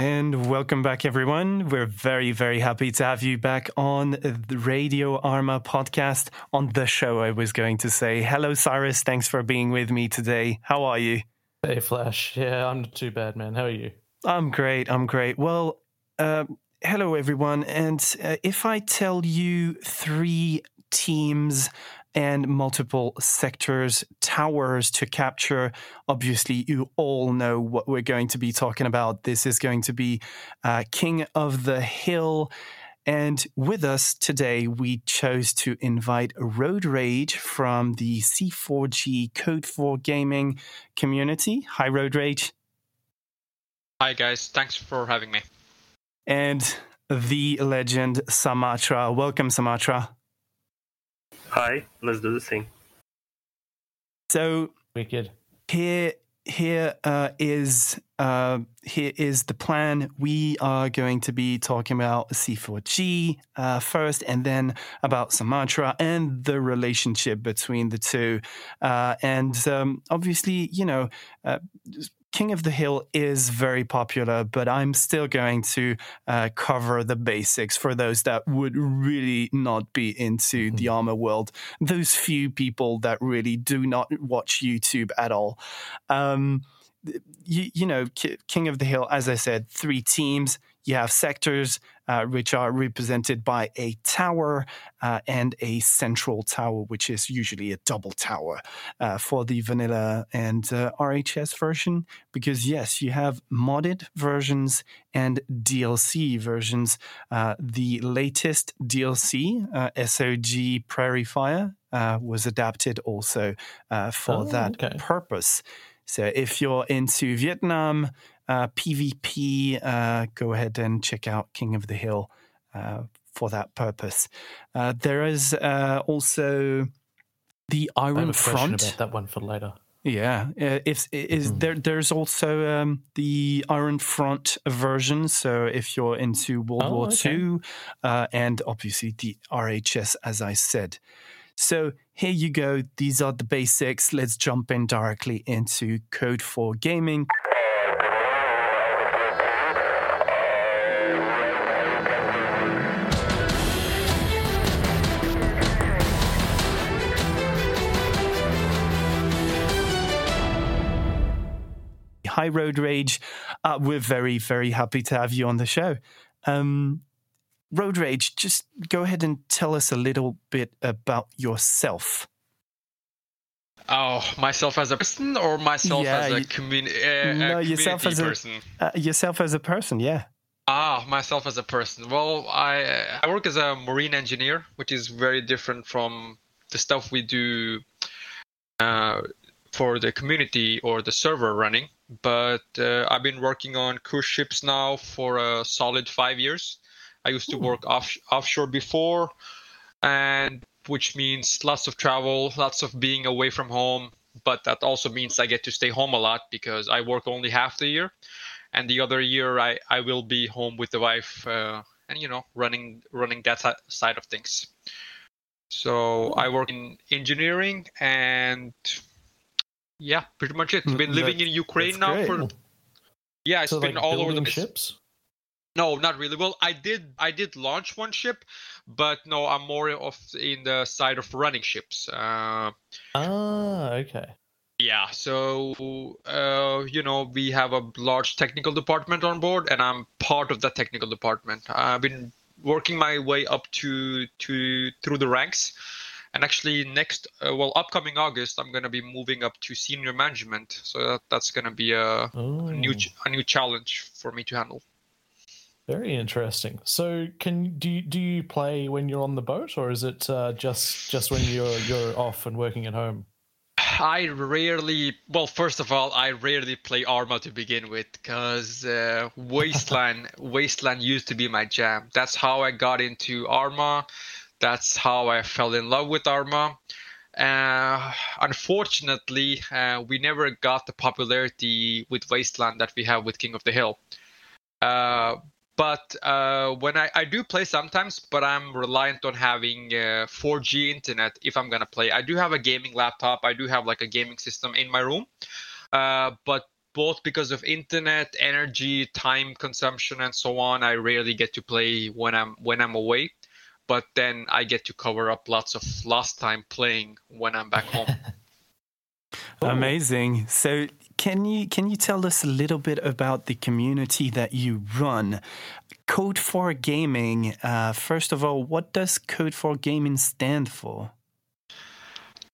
And welcome back, everyone. We're very, very happy to have you back on the Radio Arma podcast on the show. I was going to say, hello, Syhrus. Thanks for being with me today. How are you? Hey, Flash. Yeah, I'm not too bad, man. How are you? I'm great. I'm great. Well, uh, hello, everyone. And uh, if I tell you three teams and multiple sectors, towers to capture. Obviously, you all know what we're going to be talking about. This is going to be uh, King of the Hill. And with us today, we chose to invite Road Rage from the C4G Code 4 gaming community. Hi, Road Rage. Hi, guys. Thanks for having me. And the legend Sa-Matra. Welcome, Sa-Matra. Hi, let's do the thing. So wicked. Here, here uh, is uh, here is the plan. We are going to be talking about C4G uh, first, and then about Sa-Matra and the relationship between the two. Uh, and um, obviously, you know uh, King of the Hill is very popular, but I'm still going to uh, cover the basics for those that would really not be into mm-hmm. the Arma world. Those few people that really do not watch YouTube at all. Um, you, you know, King of the Hill, as I said, three teams. You have sectors uh, which are represented by a tower uh, and a central tower, which is usually a double tower uh, for the vanilla and uh, RHS version. Because, yes, you have modded versions and DLC versions. Uh, the latest DLC, uh, SOG Prairie Fire, was adapted also for oh, that okay. purpose. So if you're into Vietnam, uh, PvP, uh, go ahead and check out King of the Hill uh, for that purpose. Uh, there is uh, also the Iron Front. About that one for later. Yeah, uh, if is mm. there, there's also um, the Iron Front version. So if you're into World oh, War okay. II, and obviously the RHS, as I said. So here you go. These are the basics. Let's jump in directly into Code for Gaming. Hi, Road Rage. Uh, we're very, very happy to have you on the show. Um, Road Rage, just go ahead and tell us a little bit about yourself. Oh, myself as a person, or myself yeah, as a, communi- uh, no, a yourself as person? A, uh, yourself as a person, yeah. Ah, myself as a person. Well, I I work as a marine engineer, which is very different from the stuff we do uh, for the community or the server running. But uh, I've been working on cruise ships now for a solid five years. I used to hmm. work off, offshore before, and which means lots of travel, lots of being away from home. But that also means I get to stay home a lot because I work only half the year, and the other year I, I will be home with the wife uh, and you know running running that side of things. So I work in engineering and yeah, pretty much it. Been living that, in Ukraine now great. for yeah, it's so been like all over the ships. No, not really. Well, I did I did launch one ship, but no, I'm more of in the side of running ships. Uh, ah, okay. Yeah, so uh, you know we have a large technical department on board, and I'm part of that technical department. I've been working my way up to to through the ranks and actually next uh, well upcoming august i'm going to be moving up to senior management. So that, that's going to be a, a, new a new challenge for me to handle. Very interesting. So can do you, do you play when you're on the boat or is it uh, just just when you're you're off and working at home? I rarely, well, first of all, I rarely play Arma to begin with because uh, Wasteland, Wasteland used to be my jam. That's how I got into Arma. That's how I fell in love with Arma. Uh, unfortunately, uh, we never got the popularity with Wasteland that we have with King of the Hill. Uh, but uh, when I, I do play sometimes, but I'm reliant on having 4G uh, internet if I'm gonna play. I do have a gaming laptop. I do have like a gaming system in my room. Uh, but both because of internet, energy, time consumption, and so on. I rarely get to play when I'm when I'm away, but then I get to cover up lots of lost time playing when I'm back home. Amazing. So can you can you tell us a little bit about the community that you run? Code for Gaming. Uh, first of all, what does Code for Gaming stand for?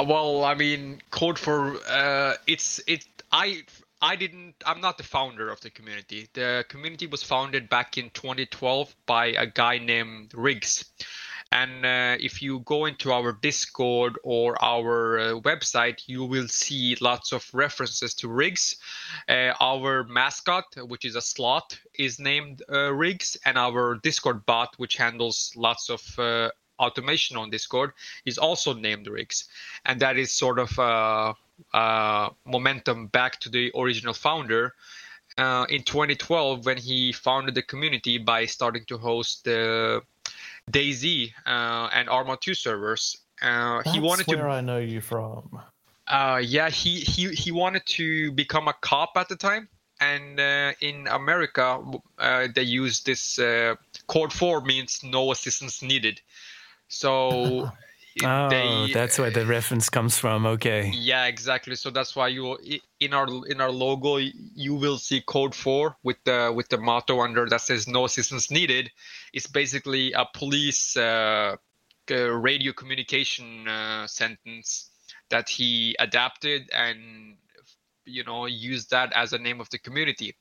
Well, I mean, Code for uh, it's it. I I didn't. I'm not the founder of the community. The community was founded back in 2012 by a guy named Riggs. And uh, if you go into our Discord or our uh, website, you will see lots of references to Riggs. Uh, our mascot, which is a slot, is named uh, Riggs, and our Discord bot, which handles lots of uh, automation on Discord, is also named Riggs. And that is sort of uh, momentum back to the original founder. in 2012, when he founded the community by starting to host the DayZ uh, and Arma 2 servers. Uh, he wanted where to. I know you from. Uh, yeah, he, he he wanted to become a cop at the time, and uh, in America uh, they use this uh, code four means no assistance needed. So Oh, they, that's where the reference comes from. Okay. Yeah, exactly. So that's why you in our in our logo you will see code four with the with the motto under that says no assistance needed. It's basically a police uh, radio communication uh, sentence that he adapted and you know used that as a name of the community.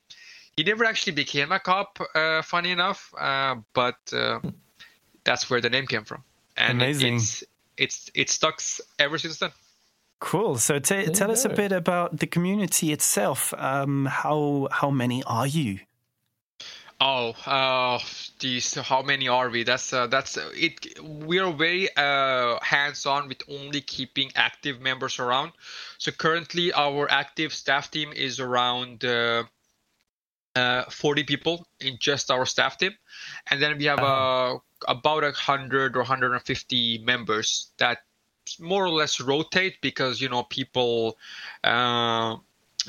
He never actually became a cop, uh, funny enough, uh, but uh, that's where the name came from. And Amazing. It's, it's it stuck ever since then. Cool. So t- tell us a bit about the community itself. Um, how how many are you? Oh, uh, geez, how many are we? That's uh, that's uh, it. We are very uh, hands-on with only keeping active members around. So currently, our active staff team is around uh, uh, 40 people in just our staff team, and then we have uh-huh. About a hundred or 150 members that more or less rotate because you know people uh,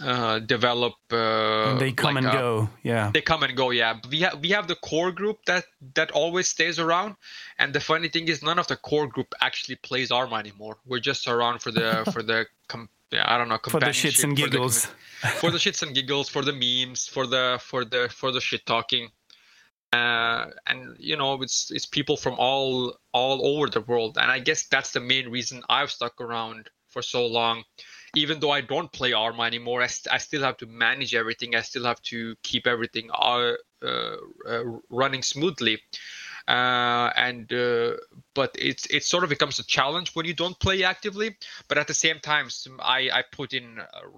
uh, develop. Uh, they come like and a, go. Yeah, they come and go. Yeah, we have we have the core group that that always stays around, and the funny thing is, none of the core group actually plays Arma anymore. We're just around for the for the com- I don't know for the shits and giggles, for the, for the shits and giggles, for the memes, for the for the for the shit talking uh, and you know it's it's people from all all over the world. And i guess that's the main reason i've stuck around for so long. Even though i don't play arma anymore i, st- I still have to manage everything. I still have to keep everything uh, uh, uh running smoothly. Uh, and uh, but it's it sort of becomes a challenge when you don't play actively. But at the same time i i put in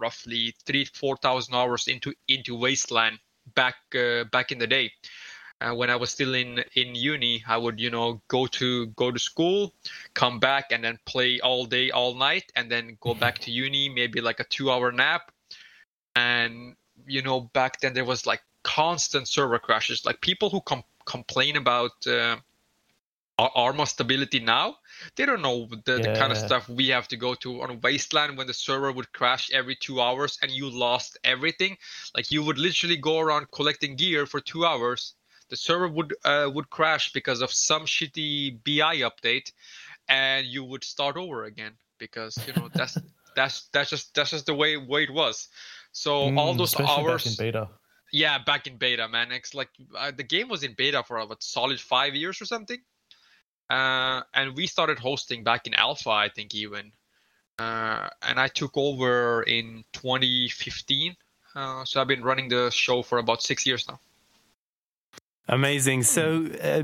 roughly three four thousand hours into into wasteland back back in the day uh, when I was still in in uni, I would you know go to go to school, come back, and then play all day, all night, and then go back to uni, maybe like a two hour nap. And you know, back then there was like constant server crashes. Like people who com- complain about uh, Arma stability now, they don't know the, yeah. the kind of stuff we have to go to on Wasteland when the server would crash every two hours and you lost everything. Like you would literally go around collecting gear for two hours the server would uh, would crash because of some shitty BI update, and you would start over again because you know that's that's that's just that's just the way way it was. So mm, all those hours. Back in beta. Yeah, back in beta, man. It's like uh, the game was in beta for a solid five years or something, uh, and we started hosting back in alpha, I think even. Uh, and I took over in 2015. Uh, so I've been running the show for about six years now. Amazing. So, uh,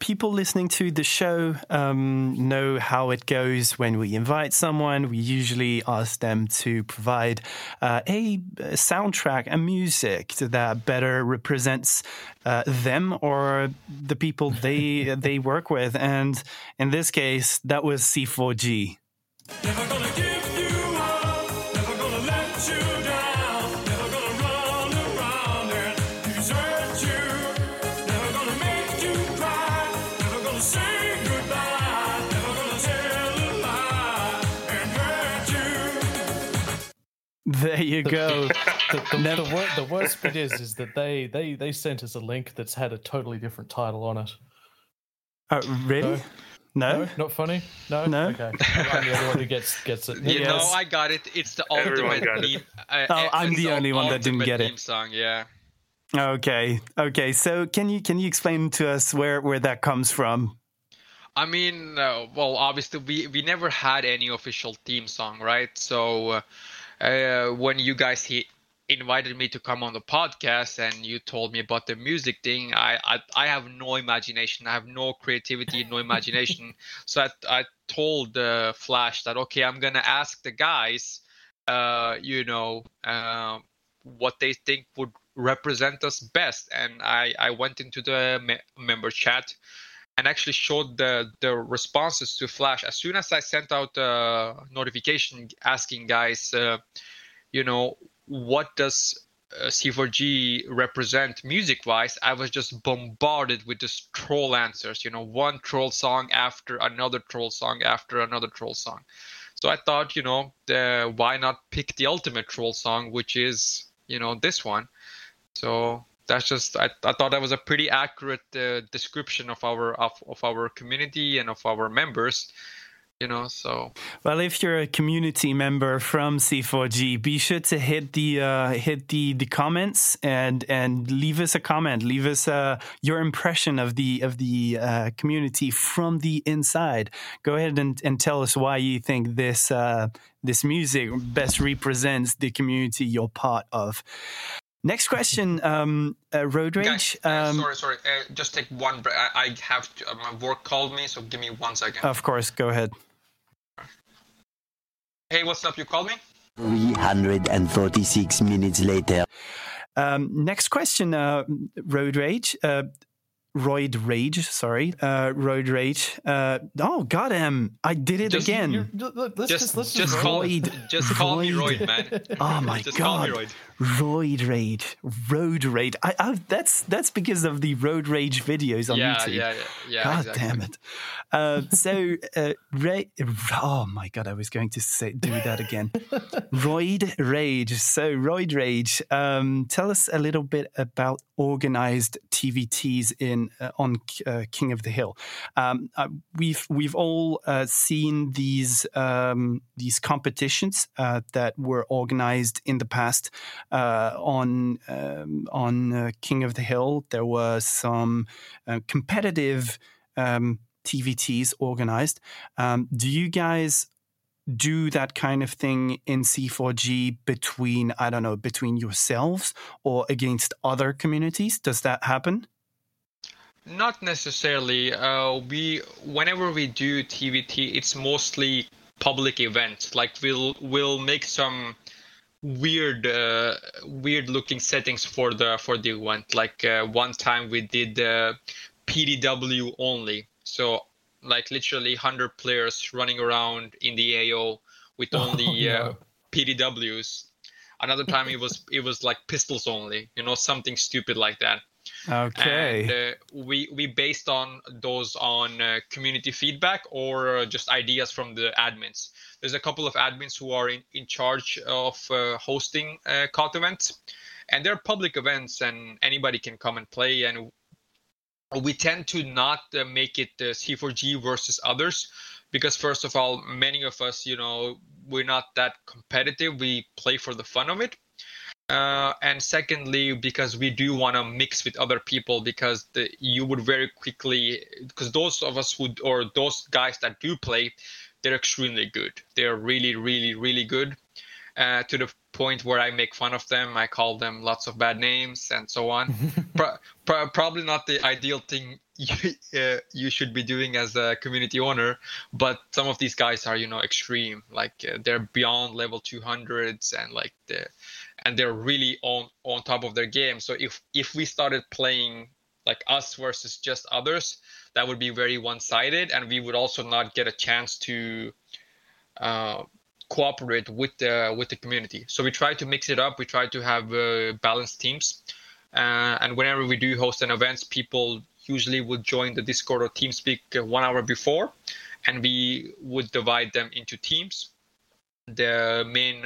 people listening to the show um, know how it goes when we invite someone. We usually ask them to provide uh, a, a, soundtrack, a music that better represents uh, them or the people they they work with. And in this case, that was C4G. There you go. the, the, the, wor- the worst bit is is that they they they sent us a link that's had a totally different title on it. Uh, really? No. No? No, not funny. No, No? Okay, I'm the other one who gets gets it. You Yes. know, I got it. It's the Everyone ultimate got it. theme. Uh, Oh, I'm it's the only one that didn't get it. theme song. Yeah. Okay. Okay. So can you can you explain to us where where that comes from? I mean, uh, well, obviously we we never had any official theme song, right? So uh, uh, when you guys he invited me to come on the podcast and you told me about the music thing, I I, I have no imagination. I have no creativity, no imagination. so I I told uh, Flash that okay, I'm gonna ask the guys, uh, you know, uh, what they think would represent us best, and I I went into the me- member chat and actually showed the the responses to Flash as soon as I sent out a notification asking guys, uh, you know, what does uh, C4G represent music wise? I was just bombarded with just troll answers. You know, one troll song after another troll song after another troll song. So I thought, you know, why not pick the ultimate troll song, which is you know this one. So that's just I, I thought that was a pretty accurate uh, description of our of, of our community and of our members you know so Well, if you're a community member from C4G, be sure to hit the uh, hit the the comments and and leave us a comment. Leave us uh, your impression of the of the uh, community from the inside. Go ahead and, and tell us why you think this uh, this music best represents the community you're part of. Next question, um, uh, Road Rage. guys uh, um, sorry sorry uh, just take one break I, I have to, uh, my work called me so give me one second Of course, go ahead. hey what's up you called me 346 minutes later. Um, next question, uh, Road Rage. Uh, Roid Rage, sorry. Uh, Road Rage. Uh, oh, God, I did it Just- again. You- you- look, let's just just, let's just just call roll just call me Roid. Royd man Oh my just call me god, Roid. Roid Rage, Road Rage. I, I, that's that's because of the Road Rage videos on yeah, YouTube. yeah yeah yeah God exactly. damn it! Uh, so, uh, Ray, oh my god, I was going to say do that again. Roid Rage. So, Roid Rage. Um, tell us a little bit about organized TVTs in uh, on uh, King of the Hill. Um, uh, we've we've all uh, seen these um, these competitions uh, that were organized in the past uh, on um, on uh, King of the Hill. There were some uh, competitive um, TVTs organized. Um, do you guys do that kind of thing in C4G between I don't know between yourselves or against other communities? Does that happen? Not necessarily. Uh, we whenever we do TVT, it's mostly public events. Like we'll we'll make some weird uh, weird looking settings for the for the event. Like uh, one time we did uh, PDW only. So like literally 100 players running around in the AO with only Oh, uh, no. PDWs. Another time it was it was like pistols only. You know something stupid like that Okay. and uh, we we based on those on uh, community feedback or uh, just ideas from the admins. There's a couple of admins who are in, in charge of uh, hosting uh, COD events. And they're public events and anybody can come and play. And we tend to not uh, make it uh, c4g versus others because first of all many of us you know we're not that competitive. We play for the fun of it uh, and secondly because we do want to mix with other people because the, you would very quickly because those of us who or those guys that do play they're extremely good. They're really really really good. Uh, to the point where i make fun of them i call them lots of bad names and so on. Pro- pro- probably not the ideal thing you, uh, you should be doing as a community owner but some of these guys are you know extreme. Like uh, they're beyond level 200s and like the and they're really on on top of their game. So if if we started playing like us versus just others that would be very one-sided and we would also not get a chance to uh, cooperate with the with the community. So we try to mix it up. We try to have uh, balanced teams. Uh, and whenever we do host an events people usually would join the discord or teamspeak uh, one hour before and we would divide them into teams. The main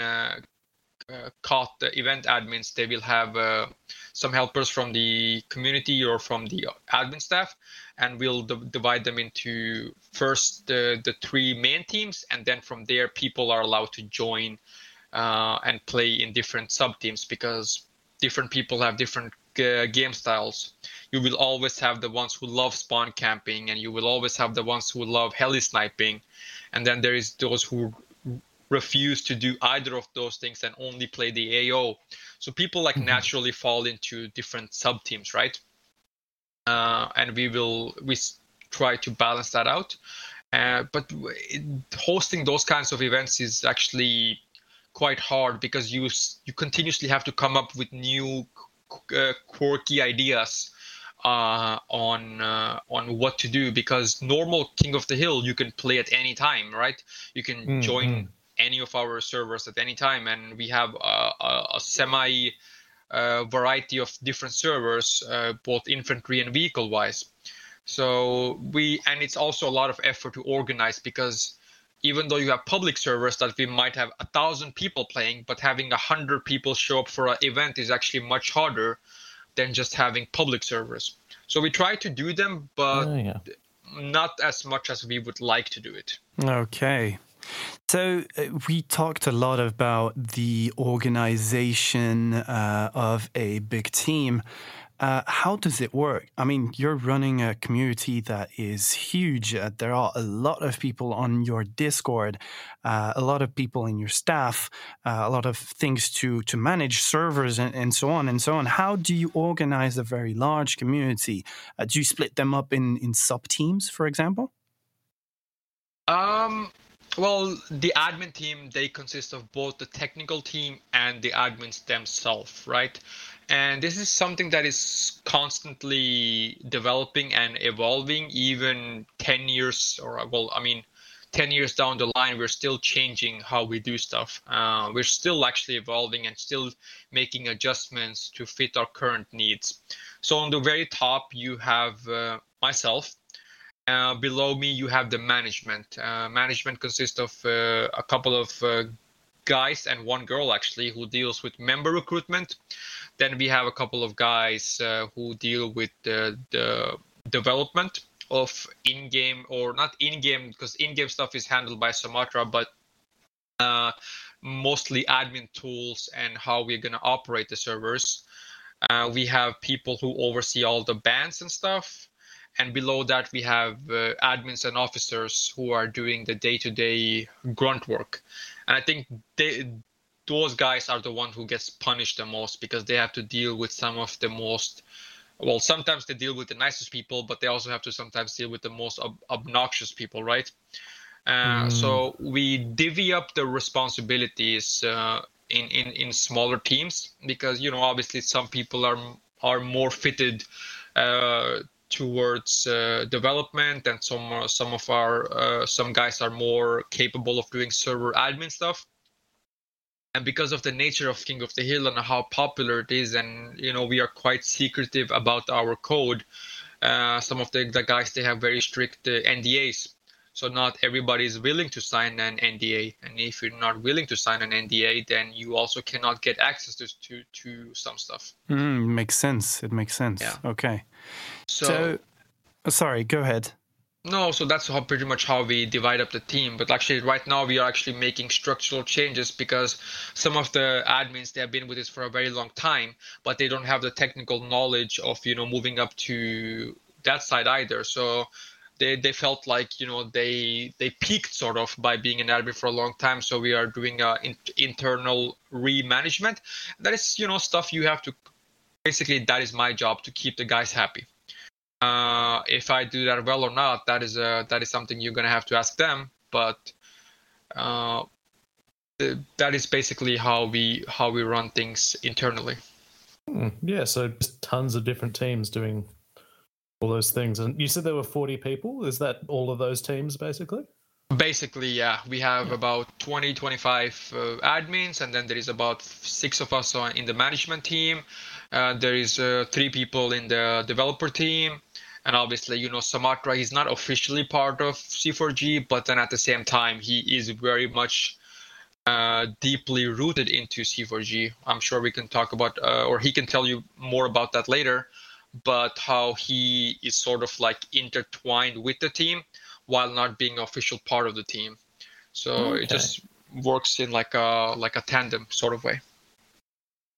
uh, caught the event admins, they will have uh, some helpers from the community or from the admin staff, and we'll d- divide them into first the the three main teams, and then from there people are allowed to join uh, and play in different sub teams because different people have different uh, game styles. You will always have the ones who love spawn camping, and you will always have the ones who love heli sniping, and then there is those who refuse to do either of those things and only play the AO. So people like mm-hmm. naturally fall into different sub teams, right? Uh, and we will we try to balance that out. Uh, but hosting those kinds of events is actually quite hard because you you continuously have to come up with new uh, quirky ideas uh, on uh, on what to do because normal King of the Hill you can play at any time, right? You can mm-hmm. join any of our servers at any time, and we have a, a, a semi uh, variety of different servers, uh, both infantry and vehicle wise. So we and it's also a lot of effort to organize because even though you have public servers that we might have a thousand people playing, but having a hundred people show up for an event is actually much harder than just having public servers. So we try to do them, but oh, yeah. not as much as we would like to do it. Okay. So uh, we talked a lot about the organization uh, of a big team. Uh, how does it work? I mean, you're running a community that is huge. Uh, there are a lot of people on your Discord, uh, a lot of people in your staff, uh, a lot of things to to manage, servers, and, and, so on and so on. How do you organize a very large community? Do you split them up in in sub teams, for example? Um, well, the admin team they consist of both the technical team and the admins themselves, right? And this is something that is constantly developing and evolving, even 10 years, or well, I mean, 10 years down the line, we're still changing how we do stuff. Uh, we're still actually evolving and still making adjustments to fit our current needs. So, on the very top, you have uh, myself, uh, below me, you have the management. Uh, management consists of uh, a couple of uh, guys and one girl actually who deals with member recruitment. Then we have a couple of guys uh, who deal with the, the development of in-game or not in-game because in-game stuff is handled by Sa-Matra, but uh, mostly admin tools and how we're going to operate the servers. we have people who oversee all the bans and stuff and below that we have uh, admins and officers who are doing the day-to-day grunt work and i think they, those guys are the one who gets punished the most because they have to deal with some of the most well sometimes they deal with the nicest people but they also have to sometimes deal with the most ob- obnoxious people right uh, mm. so we divvy up the responsibilities uh, in, in in smaller teams because you know obviously some people are are more fitted uh, towards uh, development and some uh, some of our uh, some guys are more capable of doing server admin stuff and because of the nature of king of the hill and how popular it is and you know we are quite secretive about our code uh, some of the, the guys they have very strict uh, ndas so not everybody is willing to sign an NDA, and if you're not willing to sign an NDA, then you also cannot get access to to, to some stuff. Mm, makes sense. It makes sense. Yeah. Okay. So, so oh, sorry. Go ahead. No, so that's how pretty much how we divide up the team. But actually, right now we are actually making structural changes because some of the admins they have been with us for a very long time, but they don't have the technical knowledge of you know moving up to that side either. So they they felt like you know they they peaked sort of by being an admin for a long time. So we are doing a in, internal re-management. That is you know stuff you have to basically that is my job to keep the guys happy. Uh, if I do that well or not, that is a that is something you're gonna have to ask them. But uh, that is basically how we how we run things internally. Hmm. Yeah, so tons of different teams doing all those things. And you said there were 40 people. Is that all of those teams basically? Basically, yeah. We have yeah. about 20, 25 uh, admins, and then there is about six of us in the management team. Uh, there is uh, three people in the developer team. And obviously, you know, Sa-Matra, he's not officially part of C4G, but then at the same time, he is very much uh, deeply rooted into C4G. I'm sure we can talk about, uh, or he can tell you more about that later. But how he is sort of like intertwined with the team while not being official part of the team. So Okay. it just works in like a like a tandem sort of way.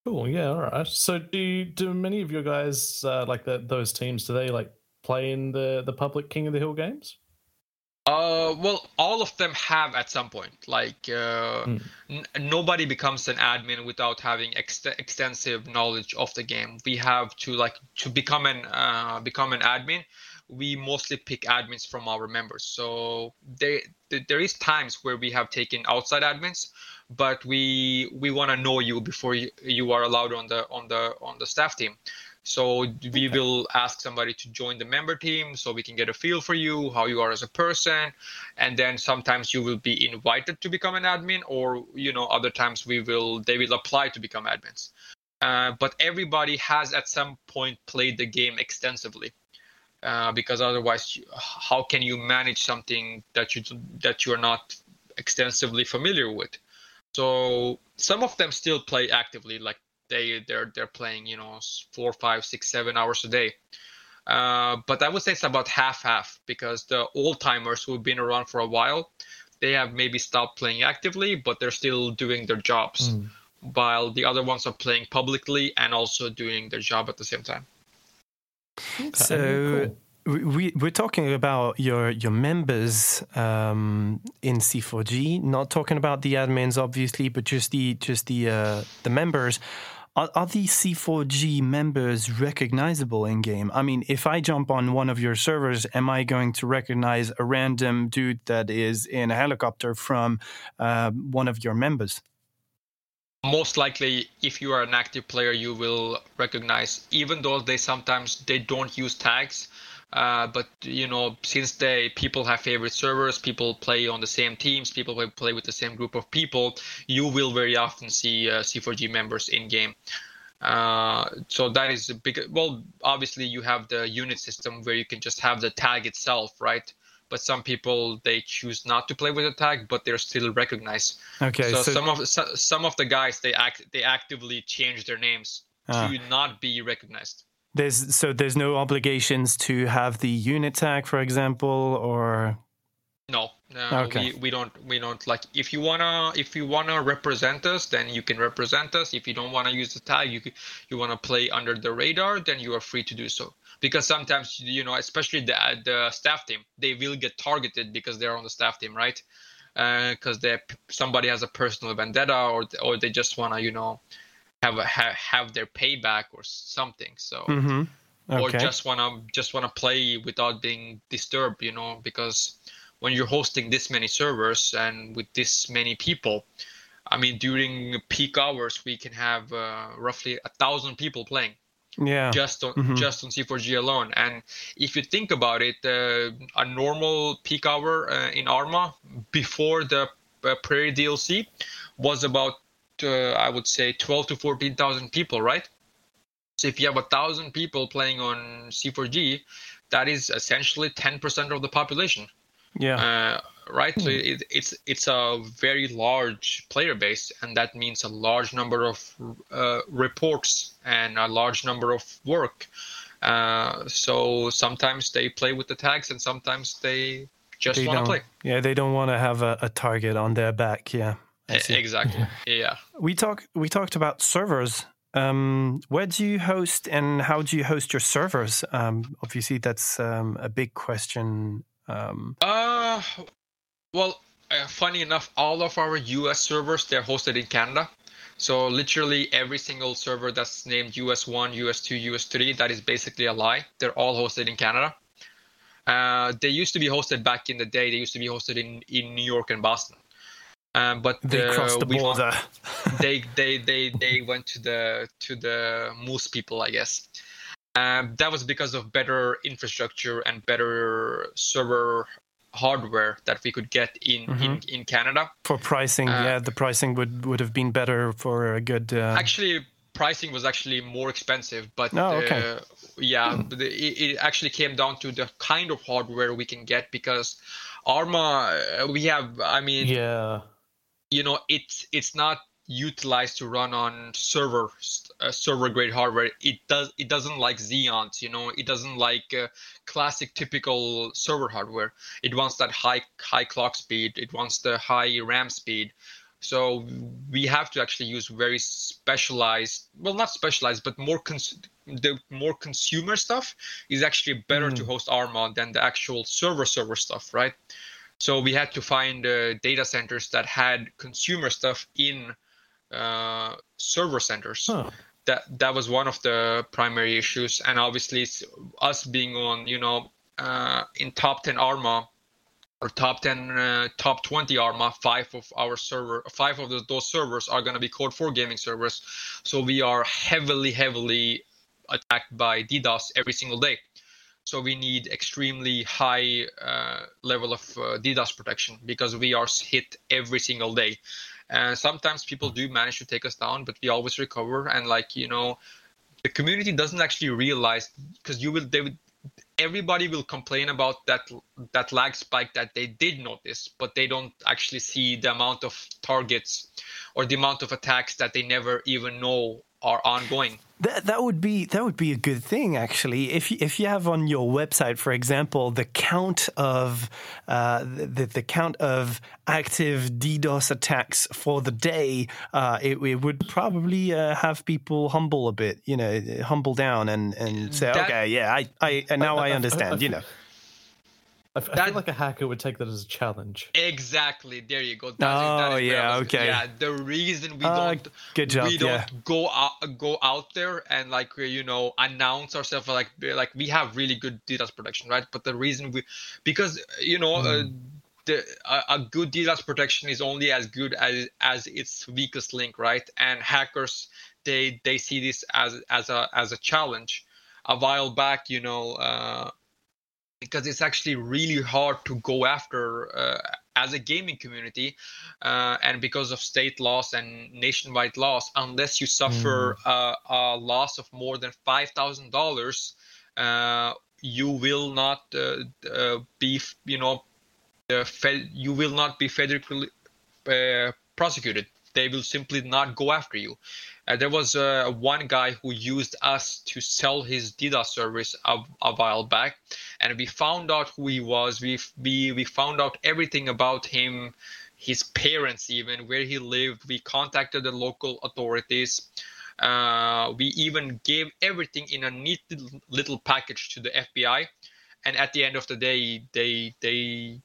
Cool. Yeah. All right. So do do many of your guys uh, like that those teams? Do they like play in the the public King of the Hill games? Uh, well, all of them have at some point. Like, uh, Hmm. n- nobody becomes an admin without having ex- extensive knowledge of the game. We have to like to become an uh, become an admin. We mostly pick admins from our members. So they, th- there is times where we have taken outside admins, but we we want to know you before you, you are allowed on the on the on the staff team. So we will ask somebody to join the member team so we can get a feel for you, how you are as a person, and then sometimes you will be invited to become an admin, or you know other times we will they will apply to become admins. Uh, but everybody has at some point played the game extensively, uh, because otherwise, you- how can you manage something that you that you are not extensively familiar with? So some of them still play actively, like they they're they're playing you know four, five, six, seven hours a day. Uh, but I would say it's about half half because the old timers who've been around for a while, they have maybe stopped playing actively, but they're still doing their jobs, Mm. while the other ones are playing publicly and also doing their job at the same time. Okay, So cool. We, we we're talking about your your members um, in C4G, not talking about the admins, obviously, but just the just the uh, the members. Are, are these C4G members recognizable in game? I mean, if I jump on one of your servers, am I going to recognize a random dude that is in a helicopter from uh, one of your members? most likely if you are an active player you will recognize even though they sometimes they don't use tags uh, but you know since they people have favorite servers people play on the same teams people play- with the same group of people you will very often see uh, c4g members in game uh, so that is a big well obviously you have the unit system where you can just have the tag itself right but some people they choose not to play with the tag but they're still recognized Okay, so, so, some of so, some of the guys they act they actively change their names Ah. to not be recognized. There's so there's no obligations to have the unit tag, for example, or No, no, Okay. we, we don't we don't like if you wanna if you wanna represent us, then you can represent us. If you don't wanna use the tag, you you wanna play under the radar, then you are free to do so. Because sometimes you know, especially the the staff team, they will get targeted because they're on the staff team, right? Uh, because they somebody has a personal vendetta, or or they just wanna you know have a, have, have their payback or something. So. Mhm. or just wanna just wanna play without being disturbed you know because when you're hosting this many servers and with this many people i mean during peak hours we can have uh, roughly a thousand people playing yeah, just on Mhm. just on c4g alone and if you think about it uh, a normal peak hour uh, in arma before the uh, prairie dlc was about uh, i would say 12 to 14000 people right so if you have a thousand people playing on C4G, that is essentially 10% of the population, yeah. uh, right? So it, it's it's a very large player base, and that means a large number of uh, reports and a large number of work. Uh, so sometimes they play with the tags, and sometimes they just want to play. Yeah, they don't want to have a, a target on their back. Yeah. Exactly. Yeah. we talk. We talked about servers. Um, where do you host, and how do you host your servers? Um, obviously, that's um, a big question. Um, Uh, well, uh, funny enough, all of our US servers they're hosted in Canada. So literally every single server that's named US1, US2, US3, that is basically a lie. They're all hosted in Canada. Uh, they used to be hosted back in the day. They used to be hosted in, in New York and Boston. Um, but they uh, crossed the border. they they they they went to the to the moose people i guess um, that was because of better infrastructure and better server hardware that we could get in in, in canada For pricing, Uh, yeah, the pricing would, would have been better for a good. Uh, actually pricing was actually more expensive but Oh, okay. uh, yeah but it, it actually came down to the kind of hardware we can get because arma uh, we have i mean Yeah. You know it's it's not utilized to run on server uh, server grade hardware. It does it doesn't like xeons you know it doesn't like uh, classic typical server hardware. It wants that high high clock speed. It wants the high ram speed. So we have to actually use very specialized well not specialized but more cons- the more consumer stuff is actually better mm. to host arm arma than the actual server server stuff right so we had to find uh, data centers that had consumer stuff in uh, server centers. Huh. That that was one of the primary issues, and obviously us being on you know uh, in top 10 Arma or top 10 uh, top 20 arma five of our server five of the, those servers are going to be code 4 gaming servers so we are heavily heavily attacked by ddos every single day so we need extremely high uh, level of uh, ddos protection because we are hit every single day and sometimes people do manage to take us down, but we always recover. And like you know, the community doesn't actually realize because you will they would everybody will complain about that that lag spike that they did notice, but they don't actually see the amount of targets or the amount of attacks that they never even know are ongoing. That that would be that would be a good thing actually. If you, if you have on your website, for example, the count of uh, the the count of active DDoS attacks for the day, uh, it, it, would probably uh, have people humble a bit, you know, humble down and and say, that, okay, yeah, I I now I understand, you know. I, f- that, I feel like a hacker would take that as a challenge. Exactly. There you go. That oh is, yeah. Okay. Yeah. The reason we uh, don't good job, we don't yeah. go out go out there and like you know announce ourselves like like we have really good DDoS protection, right? But the reason we because you know. Mm. Uh, hmm. the, a, a, good DDoS protection is only as good as as its weakest link, right? And hackers they they see this as as a as a challenge. A while back, you know, uh, because it's actually really hard to go after uh, as a gaming community uh, and because of state laws and nationwide laws unless you suffer mm. a loss of more than $5000 uh, you will not uh, uh, be you know fed, you will not be federally prosecuted they will simply not go after you uh, there was uh, one guy who used us to sell his DDoS service a, a, while back, and we found out who he was. We we we found out everything about him, his parents, even where he lived. We contacted the local authorities. Uh, we even gave everything in a neat little package to the FBI, and at the end of the day, they they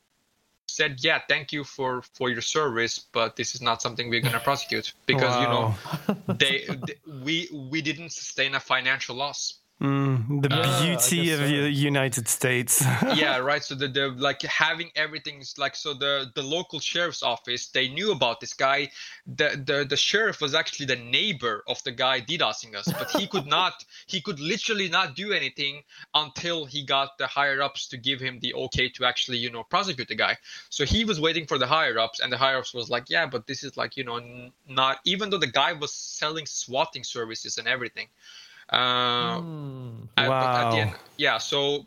said, "Yeah, thank you for for your service, but this is not something we're going to prosecute because wow. you know they, they, we we didn't sustain a financial loss." Mm, the uh, beauty of so. the United States. yeah, right. So the, the like having everything like so the the local sheriff's office they knew about this guy. The the the sheriff was actually the neighbor of the guy DDoSing us, but he could not he could literally not do anything until he got the higher ups to give him the okay to actually you know prosecute the guy. So he was waiting for the higher ups, and the higher ups was like, yeah, but this is like you know not even though the guy was selling swatting services and everything. Uh, mm, wow. End, yeah, so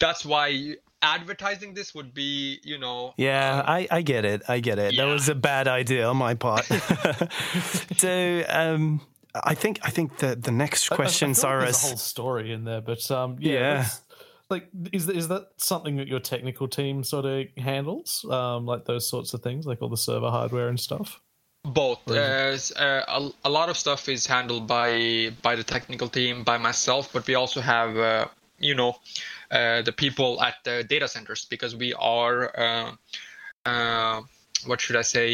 that's why advertising this would be, you know. Yeah, uh, I, I get it. I get it. Yeah. That was a bad idea on my part. so, um, I think I think the the next question, Sarah, there's a whole story in there, but um, yeah. yeah. Like, is is that something that your technical team sort of handles, um, like those sorts of things, like all the server hardware and stuff? Both. Uh, uh, a, a, lot of stuff is handled by by the technical team by myself but we also have uh, you know uh, the people at the data centers because we are uh, uh, what should i say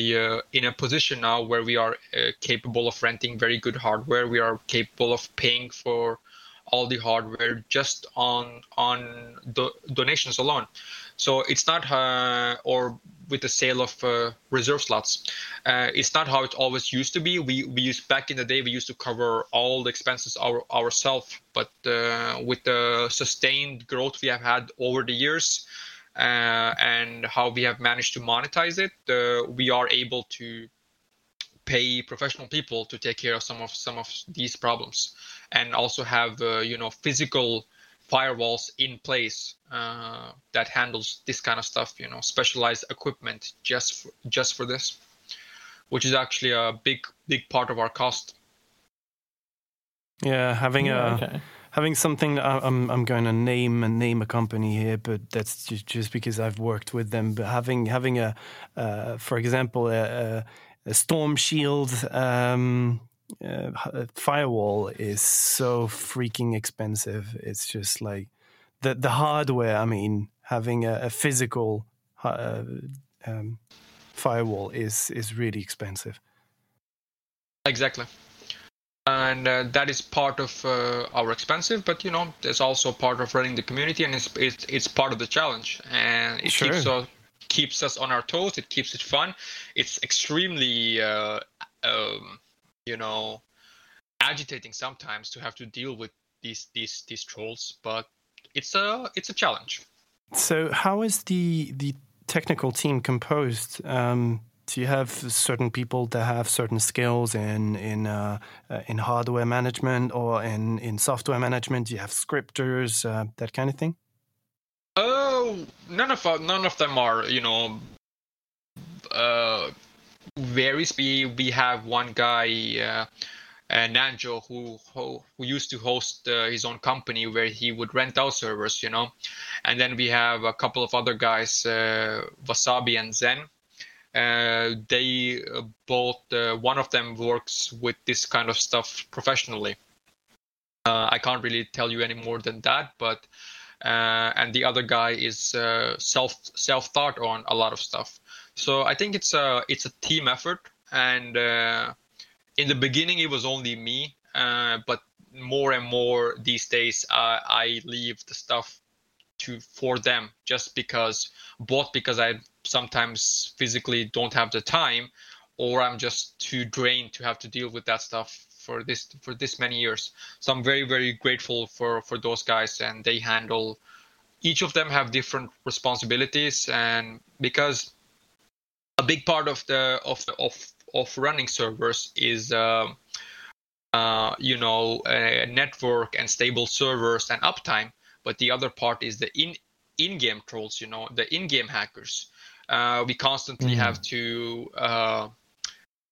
in a position now where we are capable of renting very good hardware. We are capable of paying for all the hardware just on on do- donations alone so it's not or with the sale of uh, reserve slots. Uh, it's not how it always used to be. We we used back in the day we used to cover all the expenses our, ourselves, but uh, with the sustained growth we have had over the years. Uh, and how we have managed to monetize it, uh, we are able to pay professional people to take care of some of some of these problems, and also have uh, you know physical firewalls in place uh, that handles this kind of stuff you know specialized equipment just for, just for this which is actually a big big part of our cost. Yeah, having yeah, a okay. having something. I'm I'm going to name and name a company here, but that's just, just because I've worked with them. But having having a, uh, for example, a, a storm shield. Um, uh, firewall is so freaking expensive. It's just like the the hardware. I mean, having a, a physical uh, um, firewall is is really expensive. Exactly, and uh, that is part of uh, our expensive. But you know, there's also part of running the community, and it's it's, it's part of the challenge, and it sure. keeps us keeps us on our toes. It keeps it fun. It's extremely uh, um, you know agitating sometimes to have to deal with these these these trolls, but it's a it's a challenge. So, how is the the technical team composed? Um, do you have certain people that have certain skills in in uh, in hardware management or in in software management? Do you have scripters, uh, that kind of thing? Oh, none of none of them are you know uh, varies. We we have one guy uh, uh, Nanjo, who, who, who used to host uh, his own company where he would rent out servers, you know, and then we have a couple of other guys, uh, Wasabi and Zen. Uh, they uh, both uh, one of them works with this kind of stuff professionally. I can't really tell you any more than that, but and the other guy is self self taught on a lot of stuff. So I think it's a it's a team effort and in the beginning it was only me uh, but more and more these days uh, i leave the stuff to for them just because both because i sometimes physically don't have the time or i'm just too drained to have to deal with that stuff for this for this many years so i'm very very grateful for for those guys and they handle each of them have different responsibilities and because a big part of the of the of of running servers is uh, uh, you know a network and stable servers and uptime but the other part is the in in-game trolls you know the in-game hackers uh, we constantly mm. have to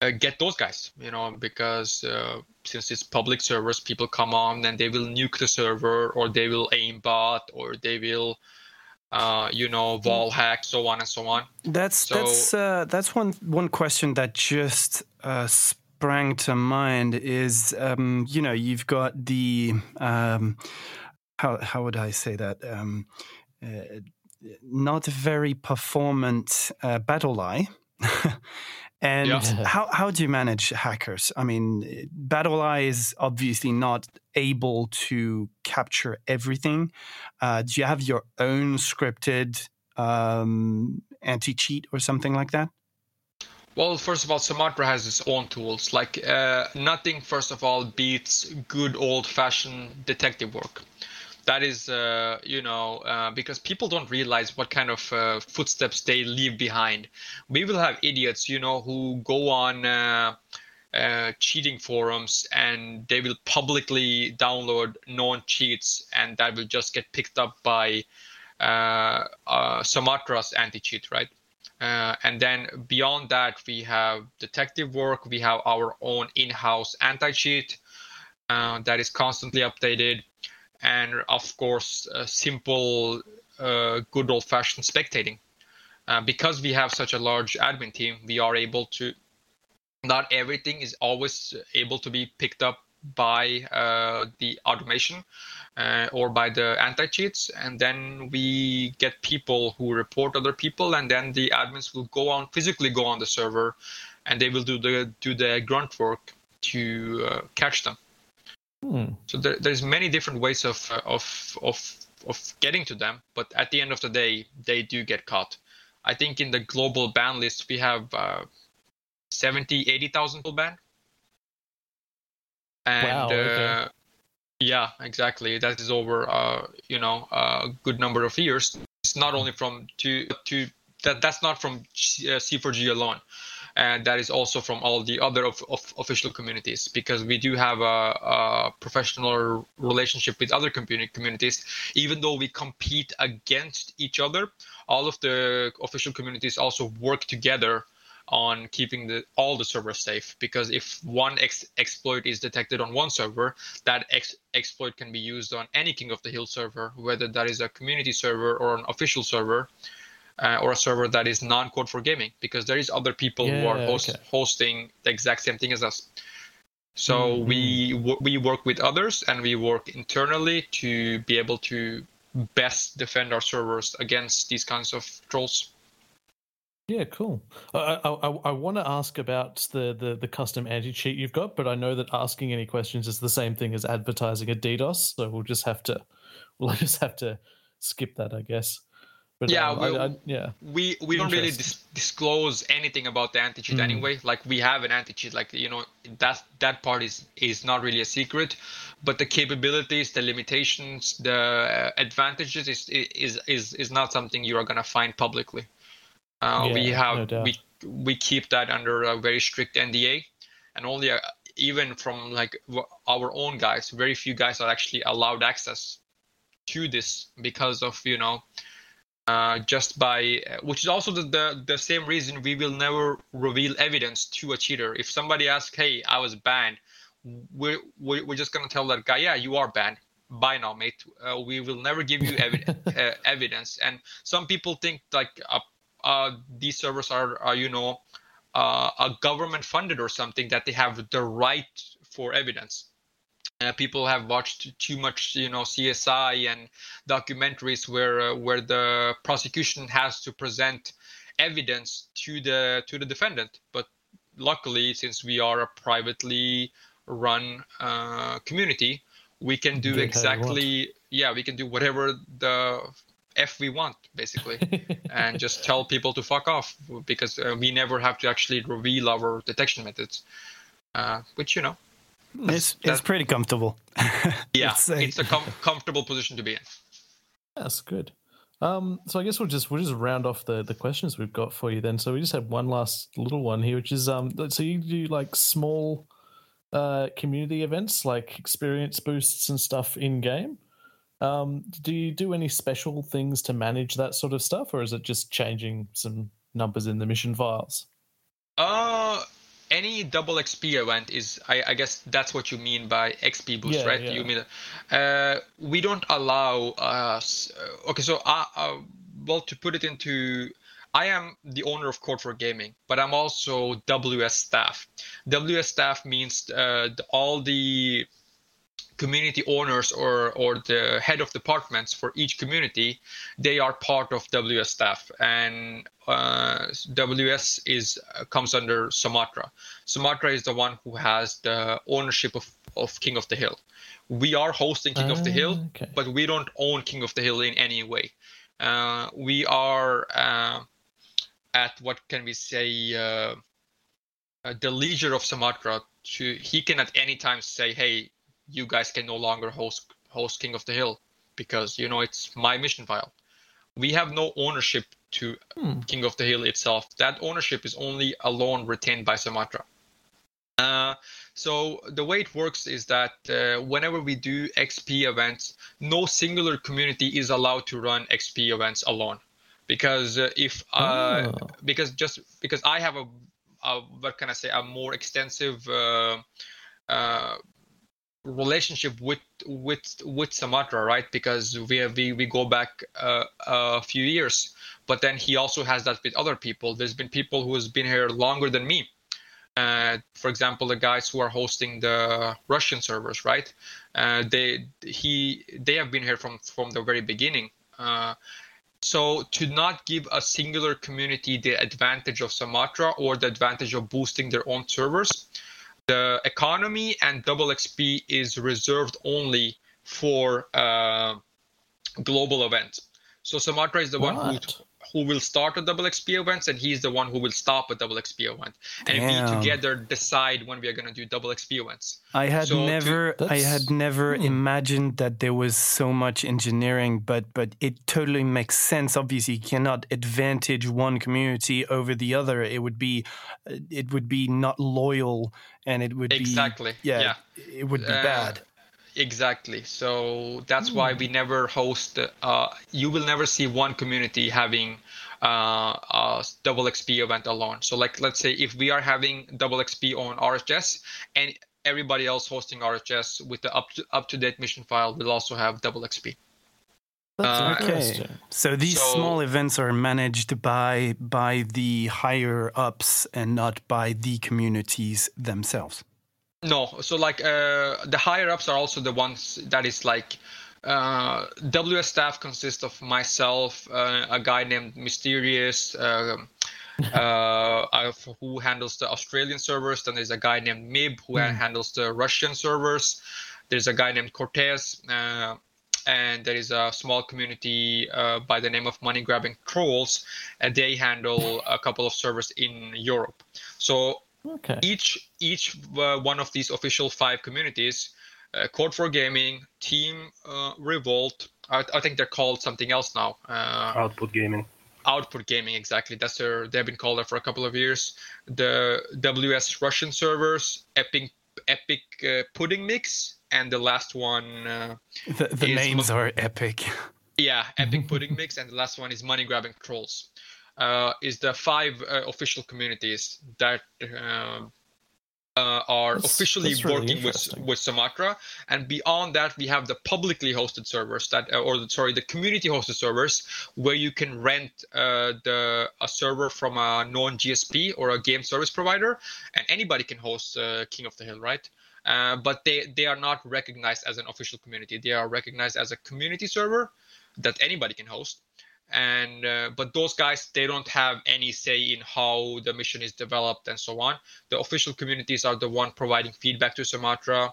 uh, get those guys you know because uh, since it's public servers people come on and they will nuke the server or they will aimbot or they will uh, you know, wall hack, so on and so on. That's so, that's uh, that's one one question that just uh, sprang to mind. Is um, you know you've got the um, how how would I say that um, uh, not very performant uh, BattlEye. And yeah. how, how do you manage hackers? I mean, BattlEye is obviously not able to capture everything. Uh, do you have your own scripted um, anti cheat or something like that? Well, first of all, Sa-Matra has its own tools. Like uh, nothing, first of all, beats good old fashioned detective work that is uh, you know uh, because people don't realize what kind of uh, footsteps they leave behind. We will have idiots you know who go on uh, uh, cheating forums and they will publicly download known cheats and that will just get picked up by uh, Sa-Matra's anti-cheat right? And then beyond that we have detective work we have our own in-house anti-cheat that is constantly updated and of course simple uh, good old fashioned spectating. Uh, because we have such a large admin team, we are able to. Not everything is always able to be picked up by uh, the automation uh, or by the anti cheats, and then we get people who report other people, and then the admins will go on physically go on the server, and they will do the do the grunt work to uh, catch them. Hmm. So there, there's many different ways of uh, of of of getting to them, but at the end of the day, they do get caught. I think in the global ban list we have uh, 70, 80,000 people banned. And wow, okay. uh, yeah, exactly. That is over, uh, you know, a good number of years. It's not only from to to that. That's not from C4G uh, alone and that is also from all the other of, of official communities because we do have a, a, professional relationship with other community communities. Even though we compete against each other all of the official communities also work together on keeping the all the servers safe because if one ex- exploit is detected on one server that ex- exploit can be used on any king of the hill server whether that is a community server or an official server uh, or a server that is non-code for gaming because there is other people Yeah, who are host- okay. hosting the exact same thing as us so Mhm. we we work with others and we work internally to be able to best defend our servers against these kinds of trolls Yeah, cool. I I, I, I want to ask about the, the, the custom anti cheat you've got, but I know that asking any questions is the same thing as advertising a DDoS, so we'll just have to we'll just have to skip that, I guess. But Yeah, um, we'll- I- yeah, we we don't really dis- disclose anything about the anti-cheat Mm. anyway. Like we have an anti-cheat like you know that that part is is not really a secret. But the capabilities the limitations the uh, advantages is is is is not something you are going to find publicly. Uh, we have no we we keep that under a very strict nda and only uh, even from like w- our own guys very few guys are actually allowed access to this because of you know uh, just by which is also the, the the same reason we will never reveal evidence to a cheater. If somebody asks hey i was banned we're we're, we're just going to tell that guy yeah you are banned. Bye now mate. Uh, we will never give you evi- uh, evidence. And some people think like uh, uh, these servers are, are you know uh, a government funded or something that they have the right for evidence uh, people have watched too much, you know, CSI and documentaries where uh, where the prosecution has to present evidence to the to the defendant. But luckily, since we are a privately run uh, community, we can do Do exactly yeah, we can do whatever the f we want basically, and just tell people to fuck off because uh, we never have to actually reveal our detection methods, uh, which you know It's it's that- pretty comfortable. yeah, Let's it's a com- comfortable position to be in. that's good. Um, so I guess we'll just we'll just round off the, the questions we've got for you then. So we just have one last little one here, which is um, so you do like small uh community events like experience boosts and stuff in game. Um, do you do any special things to manage that sort of stuff, or is it just changing some numbers in the mission files? Uh, any double XP event is, I, I guess that's what you mean by XP boost, Yeah, right? yeah. You mean, uh, we don't allow us. Uh, okay, so I, uh, well, to put it into, I am the owner of Code for Gaming, but I'm also WS staff. WS staff means uh, all the community owners or or the head of departments for each community they are part of ws staff. And uh, ws is uh, comes under Sa-Matra. Sa-Matra is the one who has the ownership of, of king of the hill. We are hosting king of the hill Ah, okay. but we don't own king of the hill in any way. Uh, we are uh, at what can we say uh, uh, the leisure of Sa-Matra to he can at any time say hey you guys can no longer host host King of the Hill because you know it's my mission file. We have no ownership to Hmm. King of the Hill itself. That ownership is only alone retained by Sa-Matra. Uh, so the way it works is that uh, whenever we do XP events, no singular community is allowed to run XP events alone, because uh, if uh, Oh. because just because I have a, a what can I say a more extensive uh, uh, relationship with with with Sa-Matra, right? Because we we we go back uh, a few years, but then he also has that with other people. There's been people who has been here longer than me. Uh, for example, the guys who are hosting the Russian servers, right? Uh, they he they have been here from from the very beginning. Uh, so to not give a singular community the advantage of Sa-Matra or the advantage of boosting their own servers, the economy and double XP is reserved only for uh, global events. So Sa-Matra is the one who. Who will start a double XP events, and he's the one who will stop a double XP event. And Damn. we together decide when we are going to do double XP events. I had So to- never, I had never hmm. imagined that there was so much engineering, but but it totally makes sense. Obviously, you cannot advantage one community over the other. It would be, uh, it would be not loyal, and it would Exactly, be, yeah, yeah. it would be Uh, bad. Exactly. So that's why we never host. Uh, you will never see one community having uh, a double XP event alone. So like let's say if we are having double XP on RHS and everybody else hosting RHS with the up to, up to date mission file will also have double XP. That's Uh, Okay. So these So- small events are managed by by the higher ups and not by the communities themselves. No, so like uh, the higher ups are also the ones that is like uh, WS staff consists of myself, uh, a guy named Mysterious, um uh, who handles the Australian servers. Then there's a guy named Mib who handles the Russian servers. There's a guy named Cortez, uh, and there is a small community uh, by the name of Money Grabbing Trolls, and they handle a couple of servers in Europe. So Okay. each each uh, one of these official five communities uh, code for gaming team uh, revolt I, I think they're called something else now uh, Output gaming. output gaming exactly that's their they've been called that for a couple of years the ws russian servers epic epic uh, pudding mix and the last one uh, The, the Is names mo- are epic. yeah, Epic Pudding Mix, and the last one is Money Grabbing Trolls. Uh, is the five uh, official communities that um uh, are That's- officially that's really working with with Sa-Matra, and beyond that, we have the publicly hosted servers that, uh, or the, sorry, the community hosted servers where you can rent uh, the a server from a non GSP or a game service provider, and anybody can host uh, King of the Hill, right? Uh, but they they are not recognized as an official community. They are recognized as a community server that anybody can host. And uh, but those guys they don't have any say in how the mission is developed and so on. The official communities are the one providing feedback to Sa-Matra.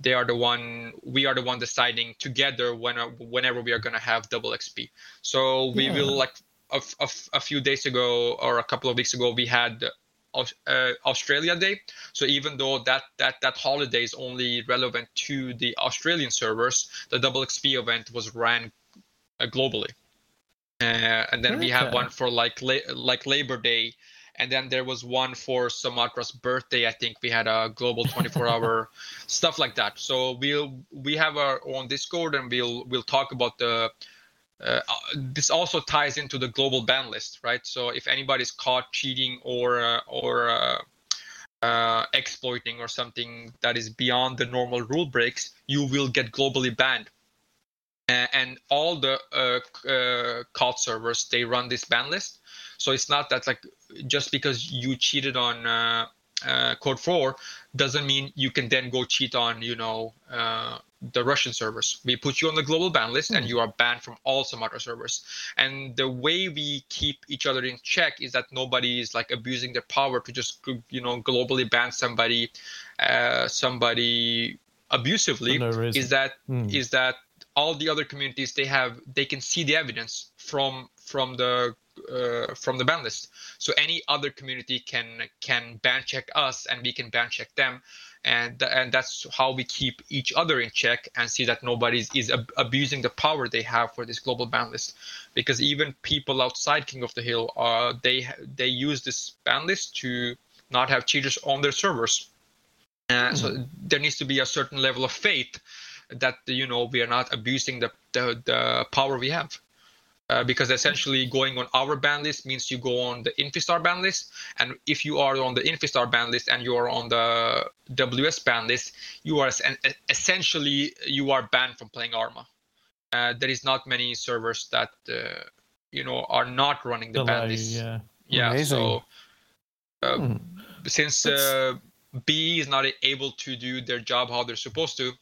They are the one we are the one deciding together when whenever we are going to have double XP. So we Yeah. will like a, a, a few days ago or a couple of weeks ago we had uh, Australia Day. So even though that that that holiday is only relevant to the Australian servers, the double XP event was ran uh, globally. Uh, and then we have one for like la- like Labor Day, and then there was one for Sa-Matra's birthday. I think we had a global 24-hour stuff like that. So we'll we have our own Discord, and we'll we'll talk about the. Uh, uh, this also ties into the global ban list, right? So if anybody's caught cheating or uh, or uh, uh, exploiting or something that is beyond the normal rule breaks, you will get globally banned. Uh, and all the uh, uh, COD servers they run this ban list, so it's not that like just because you cheated on uh, uh, Code 4 doesn't mean you can then go cheat on you know uh, the Russian servers. We put you on the global ban list, and you are banned from all Sa-Matra servers. And the way we keep each other in check is that nobody is like abusing their power to just you know globally ban somebody, uh, somebody abusively. Is that Hmm. is that all the other communities they have they can see the evidence from from the uh, from the ban list. So any other community can can ban check us, and we can ban check them, and and that's how we keep each other in check and see that nobody is ab- abusing the power they have for this global ban list. Because even people outside King of the Hill, uh, they they use this ban list to not have cheaters on their servers. Uh, So there needs to be a certain level of faith that you know we are not abusing the the, the power we have. Uh, because essentially going on our ban list means you go on the Infistar ban list, and if you are on the Infistar ban list and you are on the WS ban list, you are es- essentially you are banned from playing Arma. Uh, there is not many servers that uh, you know are not running the Allow ban list. yeah. Yeah, Amazing. so uh, Hmm. since That's- uh, B is not able to do their job how they're supposed to,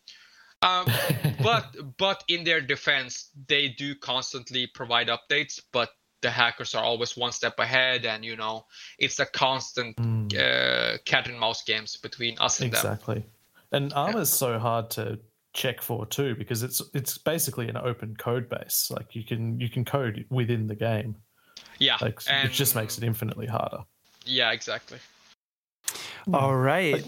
um, but but in their defense, they do constantly provide updates. But the hackers are always one step ahead, and you know it's a constant Hmm. uh, cat and mouse games between us and them. exactly. And Arma's so hard to check for too because it's it's basically an open code base. Like you can you can code within the game. Yeah, Like and, it just makes it infinitely harder. Yeah, exactly. All right.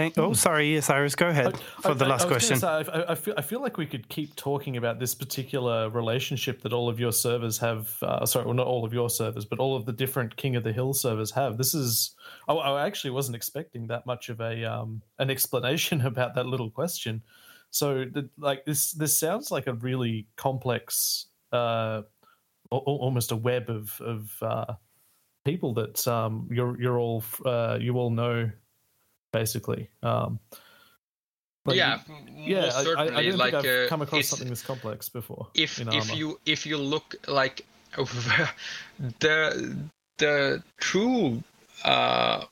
Thank. Oh, sorry, Syhrus. Go ahead for the I- I last gonna question. say, I, I feel I feel like we could keep talking about this particular relationship that all of your servers have. Uh, sorry, well, not all of your servers, but all of the different King of the Hill servers have. This is. I, I actually wasn't expecting that much of a um, an explanation about that little question. So, the, like this, this sounds like a really complex uh, almost a web of of uh, people that um, you're you're all uh, you all know, basically. Um, like, yeah, yeah. I, I, don't like, think I've uh, come across something this complex before. If if you if you look like the the true uh,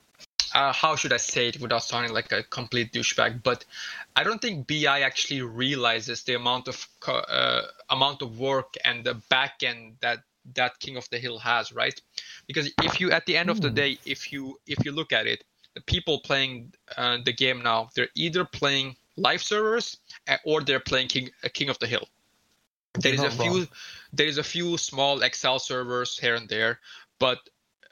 uh, how should I say it without sounding like a complete douchebag? But I don't think BI actually realizes the amount of uh, amount of work and the back end that that King of the Hill has, right? Because if you at the end of the hmm. day, if you if you look at it, people playing uh, the game now, they're either playing live servers uh, or they're playing King uh, King of the Hill. There is a few wrong. there is a few small Exile servers here and there, but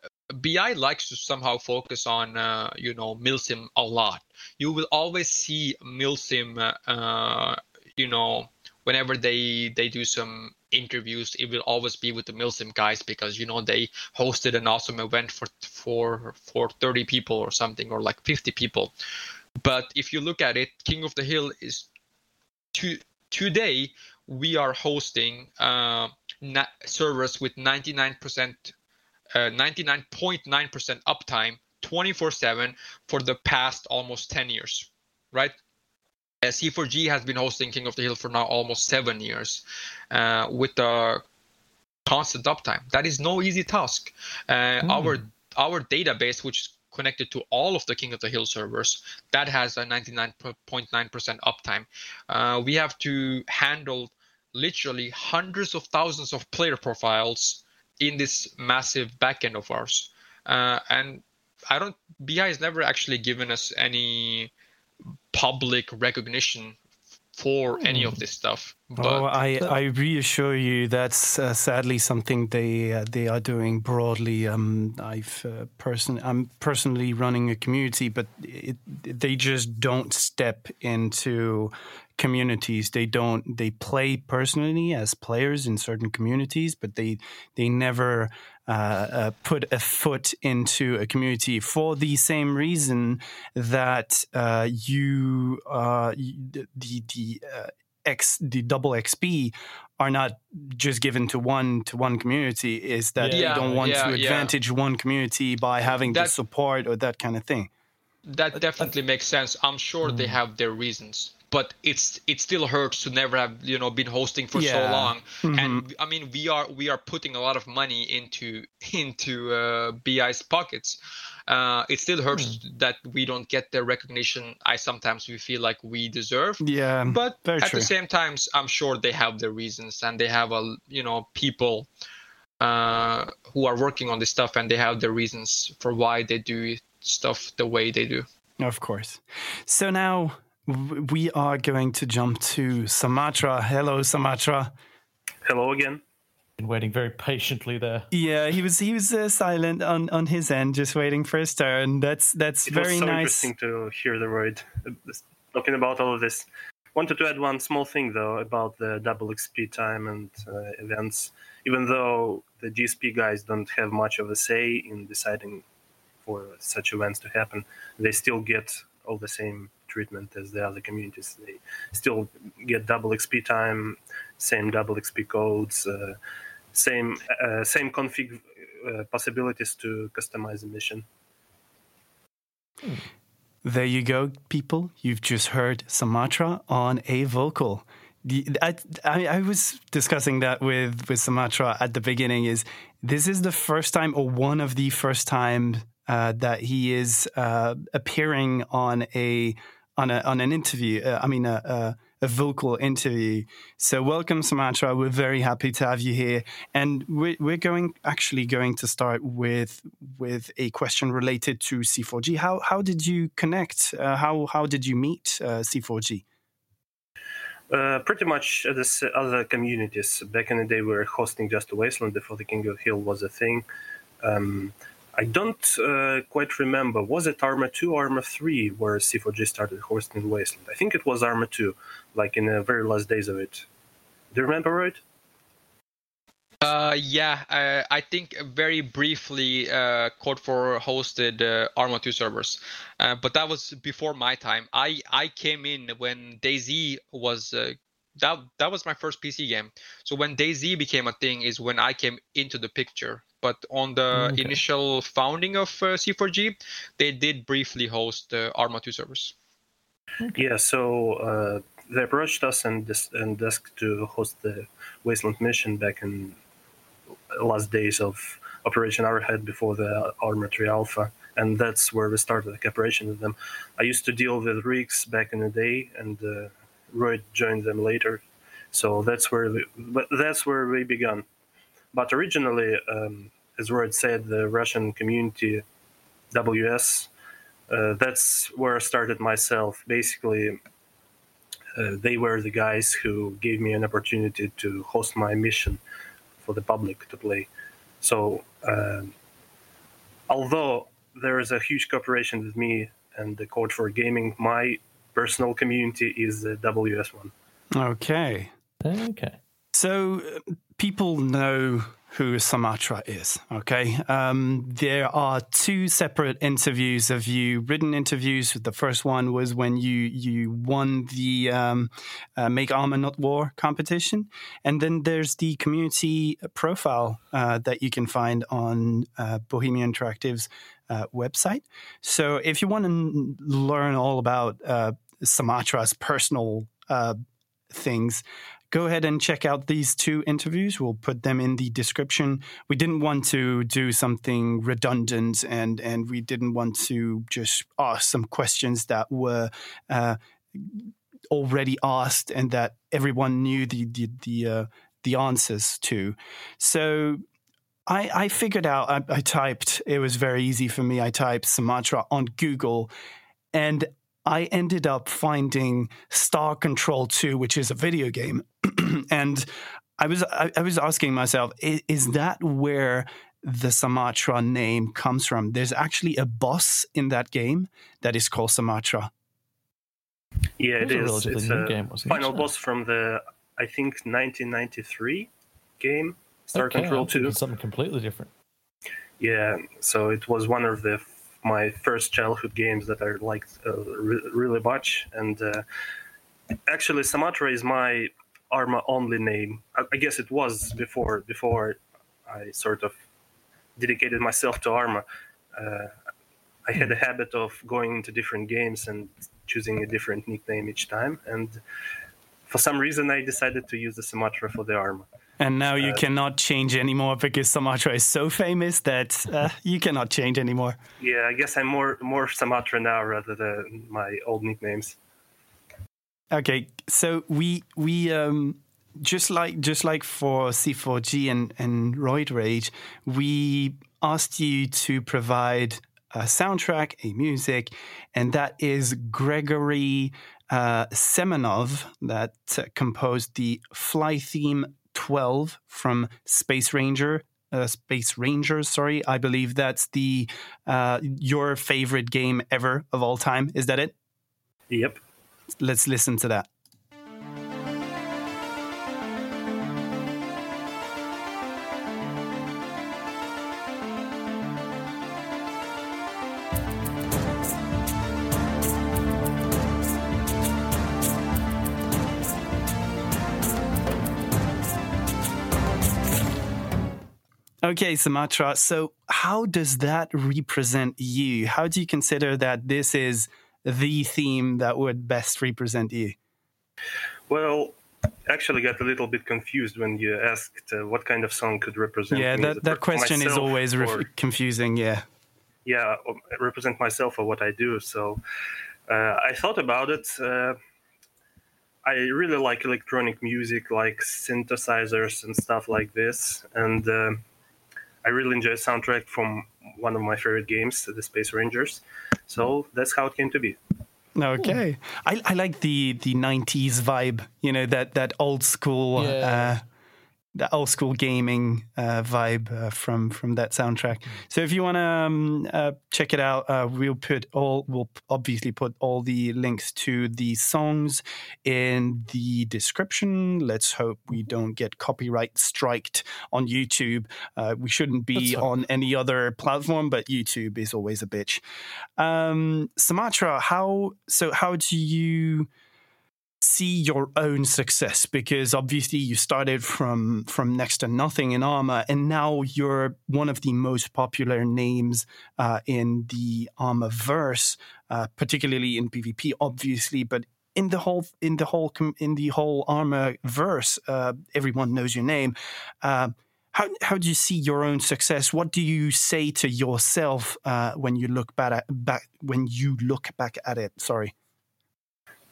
uh, BI likes to somehow focus on uh, you know Milsim a lot. You will always see Milsim, uh, you know, whenever they they do some interviews, it will always be with the Milsim guys because you know they hosted an awesome event for for for 30 people or something or like 50 people. But if you look at it, King of the Hill is to, today we are hosting uh, na- servers with 99% uh, 99.9% uptime 24/7 for the past almost 10 years, right? Uh, C4G has been hosting King of the Hill for now almost seven years, uh, with a constant uptime. That is no easy task. Mm. Our our database, which is connected to all of the King of the Hill servers, that has a 99.9% uptime. Uh, we have to handle literally hundreds of thousands of player profiles in this massive backend of ours. Uh, and I don't, BI has never actually given us any public recognition for any of hmm. this stuff. But, oh, I, I reassure you that's uh, sadly something they uh, they are doing broadly. Um, I've uh, person I'm personally running a community, but it, they just don't step into communities. They don't. They play personally as players in certain communities, but they they never uh, uh, put a foot into a community for the same reason that uh, you uh, the the uh, X the double XP are not just given to one to one community. Is that yeah. they don't want yeah, to advantage yeah. one community by having that, the support or that kind of thing. That definitely makes sense. I'm sure mm. they have their reasons but it's it still hurts to never have you know been hosting for yeah. so long mm-hmm. and i mean we are we are putting a lot of money into into uh, bi's pockets uh, it still hurts mm. that we don't get the recognition i sometimes we feel like we deserve yeah but at true. the same times i'm sure they have their reasons and they have a you know people uh, who are working on this stuff and they have their reasons for why they do stuff the way they do of course so now we are going to jump to Sa-Matra. Hello, Sa-Matra. Hello again. Been waiting very patiently there. Yeah, he was he was uh, silent on, on his end, just waiting for his turn. That's that's it very was so nice. Interesting to hear the word uh, talking about all of this. Wanted to add one small thing though about the double XP time and uh, events. Even though the GSP guys don't have much of a say in deciding for such events to happen, they still get all the same treatment as the other communities. They still get double XP time, same double XP codes, uh, same uh, same config uh, possibilities to customize the mission. There you go, people. You've just heard Sa-Matra on a vocal. I, I, was discussing that with, with Sa-Matra at the beginning. Is this is the first time, or one of the first times, uh, that he is uh, appearing on a on a on an interview. Uh, I mean, a, a, a, vocal interview. So, welcome, Sa-Matra. We're very happy to have you here, and we're, we're going actually going to start with with a question related to C4G. How how did you connect? Uh, how how did you meet uh, C4G? Uh, pretty much as other communities. Back in the day, we were hosting just a wasteland before the King of Hill was a thing. Um, I don't uh, quite remember. Was it Arma 2 or Arma 3 where C4G started hosting Wasteland? I think it was Arma 2, like in the very last days of it. Do you remember right? Uh, yeah, uh, I think very briefly, uh, Code 4 hosted uh, Arma 2 servers, uh, but that was before my time. I I came in when DayZ was uh, that that was my first PC game. So when DayZ became a thing is when I came into the picture. But on the Okay. initial founding of uh, C4G, they did briefly host the Arma 2 servers. Yeah, so uh, they approached us and this and asked to host the Wasteland mission back in last days of Operation Arrowhead before the Arma 3 Alpha, and that's where we started the cooperation with them. I used to deal with Riggs back in the day, and uh, Roid joined them later, so that's where we, that's where we began. But originally, um, as Roid said, the Russian community, WS, uh, that's where I started myself. Basically, uh, they were the guys who gave me an opportunity to host my mission for the public to play. So, um, although there is a huge cooperation with me and the Code for Gaming, my personal community is the WS one. Okay. Okay. So people know who Sa-Matra is. Okay. Um, there are two separate interviews of you, written interviews. The first one was when you you won the um, uh, Make Arma Not War competition, and then there's the community profile uh, that you can find on uh, Bohemia Interactive's uh, website. So if you want to learn all about uh, Sa-Matra's personal uh, things, go ahead and check out these two interviews. We'll put them in the description. We didn't want to do something redundant, and and we didn't want to just ask some questions that were. Uh, already asked and that everyone knew the the the, uh, the answers to so I, I figured out I, I typed it was very easy for me i typed Sa-Matra on google and I ended up finding Star Control 2, which is a video game. and I was I, I was asking myself, is, is that where the Sa-Matra name comes from? There's actually a boss in that game that is called Sa-Matra. Yeah, It it was a It's new a game, wasn't it? final boss from the I think 1993 game Star Okay, Control I'm 2. Something completely different. Yeah, so it was one of the my first childhood games that I liked uh, re- really much, and uh, actually Sa-Matra is my Arma only name. I, I guess it was before before I sort of dedicated myself to Arma. Uh, I had a habit of going into different games and choosing a different nickname each time, and for some reason I decided to use the Sa-Matra for the Arma. And now you Uh, cannot change anymore because Sa-Matra is so famous that uh, you cannot change anymore. Yeah, I guess I'm more more Sa-Matra now rather than my old nicknames. Okay, so we we um just like just like for C4G and and Roid Rage, we asked you to provide a soundtrack, a music, and that is Gregory uh, Semenov that uh, composed the Fly Theme 12 from Space Ranger. Uh, Space Rangers, sorry, I believe that's the uh, your favorite game ever of all time. Is that it? Yep. Let's listen to that. Okay, Sa-Matra. So, how does that represent you? How do you consider that this is the theme that would best represent you? Well, actually, got a little bit confused when you asked uh, what kind of song could represent. yeah, me that, that question is always or- confusing. Yeah. yeah, represent myself or what I do. So uh, I thought about it. Uh, I really like electronic music, like synthesizers and stuff like this, and uh, I really enjoy the soundtrack from one of my favorite games, the Space Rangers. So that's how it came to be. Okay. I, I like the the '90s vibe. You know that that old school, Yeah. uh, the old school gaming uh, vibe uh, from from that soundtrack. So if you want to um, uh, check it out, uh, we'll put all we'll obviously put all the links to the songs in the description. Let's hope we don't get copyright striked on YouTube. Uh, we shouldn't be on any other platform, but YouTube is always a bitch. Um, Sa-Matra, how so? How do you see your own success? Because obviously you started from from next to nothing in Arma and now you're one of the most popular names uh, in the Arma verse uh, particularly in pvp obviously but in the whole in the whole in the whole arma verse uh, everyone knows your name. Uh, how, how do you see your own success? What do you say to yourself uh, when you look back at, back when you look back at it? Sorry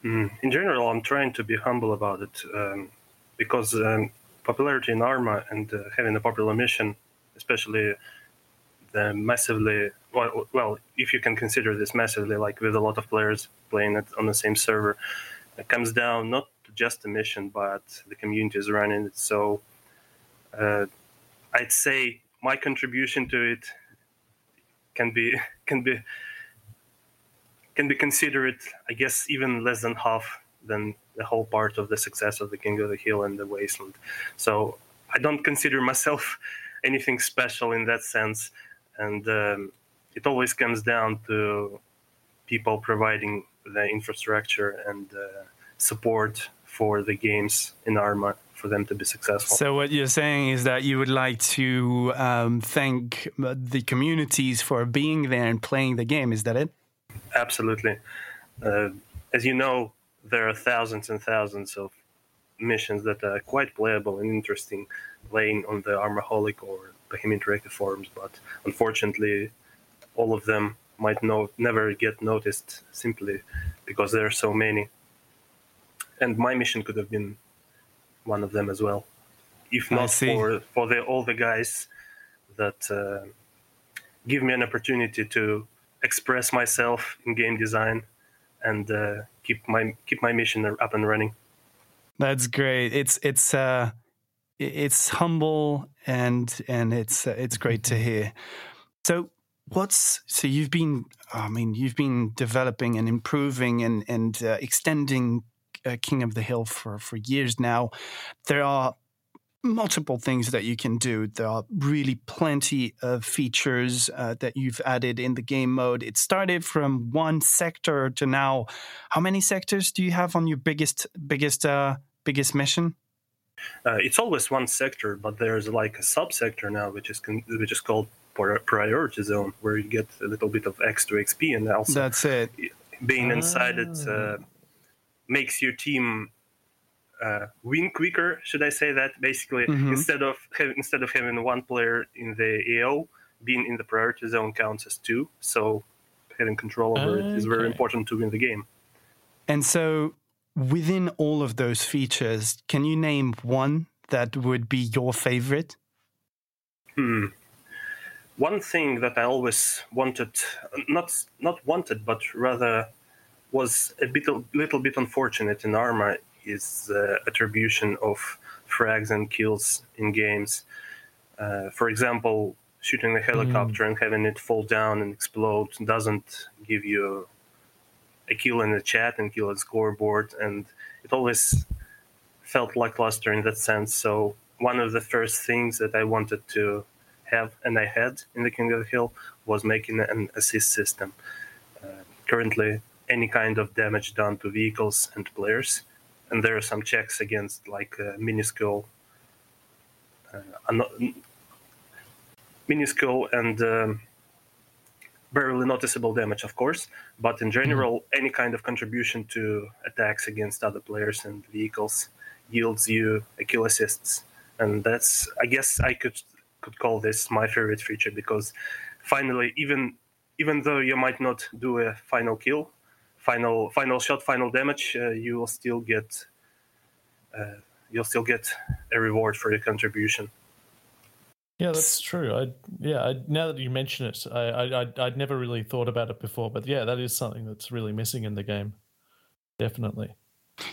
in general, I'm trying to be humble about it um, because um, popularity in Arma and uh, having a popular mission, especially the massively well, well, if you can consider this massively, like with a lot of players playing it on the same server, it comes down not just the mission, but the community is running it. So uh, I'd say my contribution to it can be can be can be considered, I guess, even less than half than the whole part of the success of the King of the Hill and the Wasteland. So I don't consider myself anything special in that sense, and um, it always comes down to people providing the infrastructure and uh, support for the games in Arma for them to be successful. So what you're saying is that you would like to um, thank the communities for being there and playing the game. Is that it? Absolutely. Uh, as you know, there are thousands and thousands of missions that are quite playable and interesting laying on the Armaholic or Bohemia Interactive forums, but unfortunately, all of them might no, never get noticed simply because there are so many. And my mission could have been one of them as well, if not for for the, all the guys that uh, give me an opportunity to express myself in game design and uh, keep my keep my mission up and running. That's great. It's it's uh, it's humble and and it's uh, it's great to hear. So what's so you've been I mean you've been developing and improving and and uh, extending uh, King of the Hill for for years now. There are multiple things that you can do. There are really plenty of features uh, that you've added in the game mode. It started from one sector to now. How many sectors do you have on your biggest biggest uh, biggest mission? Uh, it's always one sector, but there's like a subsector now, which is con- which is called priority zone, where you get a little bit of extra XP, and also that's it. Being inside it uh, makes your team uh, win quicker. Should I say that? Basically, mm-hmm. instead of instead of having one player in the AO, being in the priority zone counts as two. So having control over okay. it is very important to win the game. And so, within all of those features, can you name one that would be your favorite? Hmm. One thing that I always wanted, not not wanted, but rather was a bit, a little bit unfortunate in Arma is uh, attribution of frags and kills in games. Uh, for example, shooting a helicopter mm. and having it fall down and explode doesn't give you a kill in the chat and kill at scoreboard, and it always felt lackluster in that sense. So one of the first things that I wanted to have, and I had in the King of the Hill, was making an assist system. Uh, currently, any kind of damage done to vehicles and players and there are some checks against like uh, minuscule, uh, minuscule and um, barely noticeable damage, of course. But in general, mm-hmm. any kind of contribution to attacks against other players and vehicles yields you a kill assists, and that's I guess I could could call this my favorite feature because finally, even even though you might not do a final kill, final final shot, final damage, uh, you will still get uh, you'll still get a reward for your contribution. Yeah, that's true. I yeah. I, now that you mention it, I, I I'd never really thought about it before, but yeah, that is something that's really missing in the game. Definitely.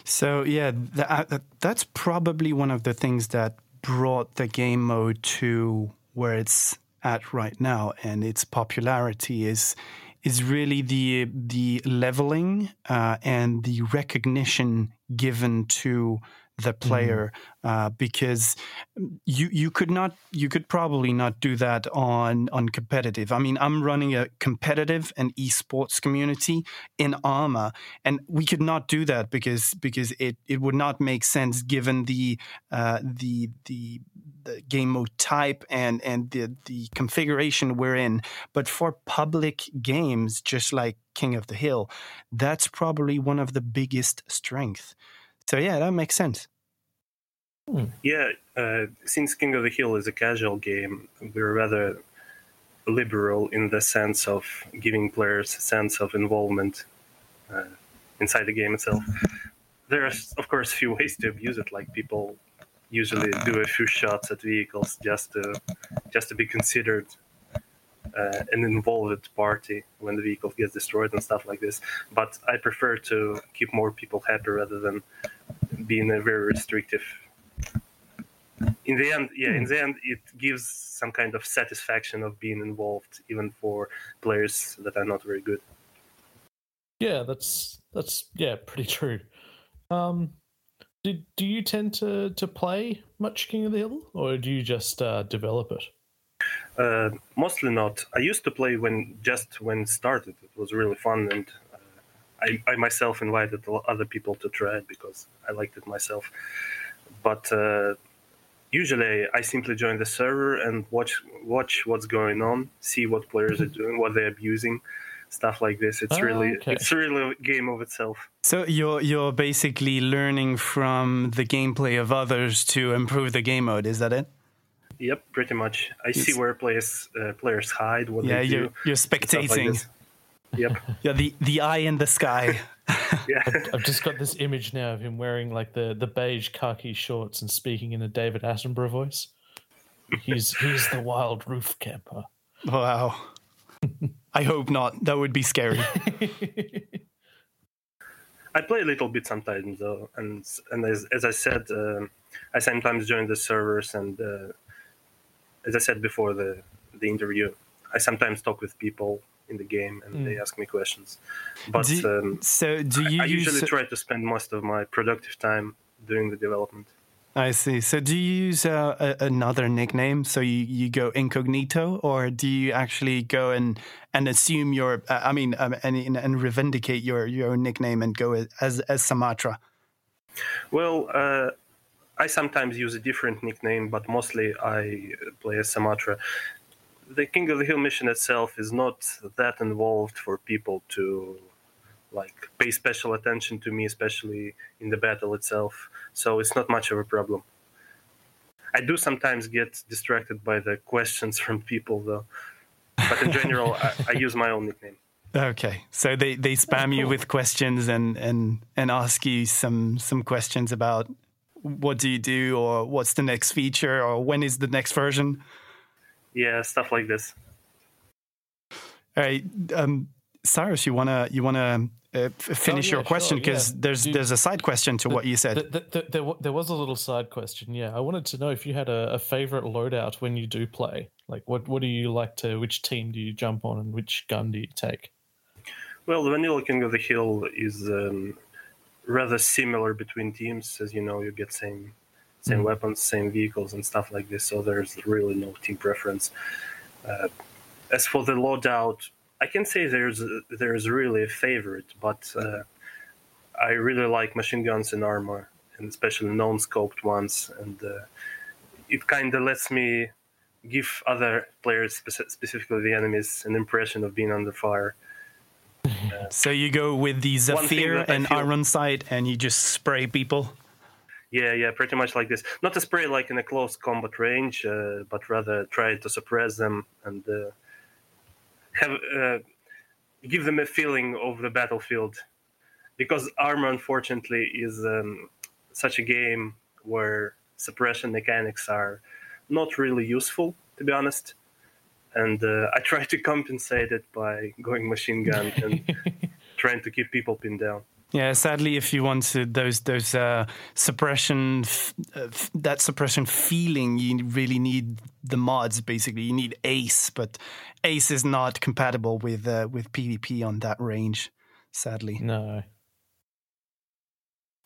So yeah, that, that's probably one of the things that brought the game mode to where it's at right now, and its popularity is is really the the leveling uh, and the recognition given to the player uh, because you you could not you could probably not do that on on competitive. I mean, I'm running a competitive and esports community in Arma, and we could not do that because because it it would not make sense given the uh, the the the game mode type and and the the configuration we're in. But for public games, just like King of the Hill, that's probably one of the biggest strengths. So yeah, that makes sense. Yeah, uh, since King of the Hill is a casual game, we're rather liberal in the sense of giving players a sense of involvement uh, inside the game itself. There are, of course, a few ways to abuse it. Like people usually do a few shots at vehicles just to just to be considered uh, an involved party when the vehicle gets destroyed and stuff like this. But I prefer to keep more people happy rather than being a very restrictive in the end yeah in the end it gives some kind of satisfaction of being involved even for players that are not very good Yeah, that's that's yeah, pretty true. Um, do do you tend to to play much King of the Hill, or do you just uh, develop it? Uh, mostly not i used to play when just when it started it was really fun and uh, I, I myself invited other people to try it because i liked it myself but uh, usually i simply join the server and watch watch what's going on see what players are doing what they're abusing stuff like this it's Ah, really okay. it's really a game of itself So you're you're basically learning from the gameplay of others to improve the game mode. Is that it? Yep, pretty much. I see where players uh, players hide, what Yeah, they do. you're you're stuff like spectating. Yep. yeah, the the eye in the sky. Yeah. I've just got this image now of him wearing like the the beige khaki shorts and speaking in a David Attenborough voice. He's he's the wild roof camper. wow. I hope not. That would be scary. I play a little bit sometimes though, and and as, as I said, um I sometimes join the servers, and uh, as I said before the the interview, I sometimes talk with people in the game, and they ask me questions. But Do- um, So do you I use? usually try to spend most of my productive time doing the development. I see. So do you use uh, a, another nickname? So you, you go incognito, or do you actually go and and assume your? Uh, I mean, um, and and revindicate your your own nickname and go as as Sa-Matra. Well, uh, I sometimes use a different nickname, but mostly I play as Sa-Matra. The King of the Hill mission itself is not that involved for people to like pay special attention to me, especially in the battle itself. So it's not much of a problem. I do sometimes get distracted by the questions from people, though. But in general, I, I use my own nickname. Okay, so they, they spam you with questions and, and and ask you some some questions about what do you do or what's the next feature or when is the next version. Yeah, stuff like this. All right, um, Syhrus, you wanna you wanna uh, f- finish yeah, your question sure, because yeah. there's Do- there's a side question to what you said. Th- th- th- there, wa- there was a little side question. Yeah, I wanted to know if you had a, a favorite loadout when you do play. Like, what what do you like to? Which team do you jump on, and which gun do you take? Well, the Vanilla King of the Hill is um, rather similar between teams, as you know. You get same same Mhm. weapons, same vehicles, and stuff like this. So there's really no team preference. Uh, as for the loadout, I can say there's there's really a favorite, but uh, I really like machine guns and armor, and especially non-scoped ones, and uh, it kind of lets me give other players, speci- specifically the enemies, an impression of being under fire. So you go with the Zafir and feel- Iron Sight and you just spray people. Yeah, yeah, pretty much like this. Not to spray like in a close combat range, uh, but rather try to suppress them and uh, have uh, give them a feeling of the battlefield. Because Arma, unfortunately, is um, such a game where suppression mechanics are not really useful, to be honest. And uh, I try to compensate it by going machine gun and trying to keep people pinned down. Yeah, sadly, if you want those those uh, suppression, f- uh, f- that suppression feeling, you really need the mods. Basically, you need ACE, but ACE is not compatible with uh, with PvP on that range. Sadly. No.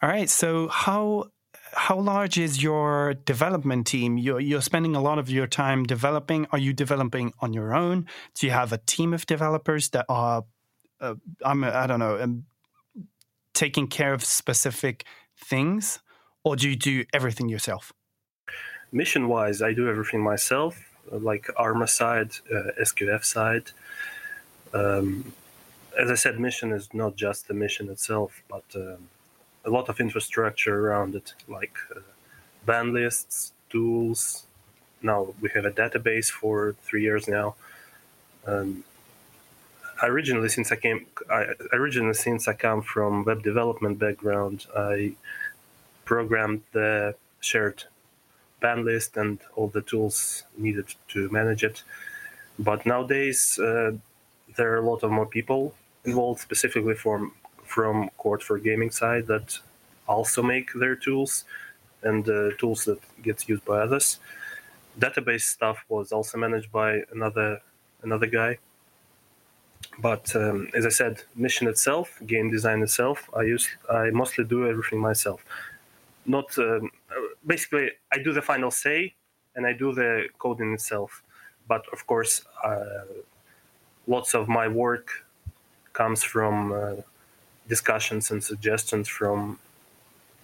All right. So how how large is your development team? You're, you're spending a lot of your time developing. Are you developing on your own? Do you have a team of developers that are, uh, I'm, I don't know, um, taking care of specific things, or do you do everything yourself? Mission wise, I do everything myself, like Arma side, uh, SQF side. Um, as I said, mission is not just the mission itself, but um, a lot of infrastructure around it, like uh, ban lists, tools. Now we have a database for three years now. Um, originally, since I came, I, originally since I come from web development background, I programmed the shared ban list and all the tools needed to manage it. But nowadays, uh, there are a lot of more people involved, specifically from from Code for Gaming side that also make their tools and uh, tools that gets used by others. Database stuff was also managed by another another guy. But um, as I said, mission itself, game design itself, I use I mostly do everything myself. Not um, basically I do the final say and I do the coding itself. But of course, uh, lots of my work comes from uh, discussions and suggestions from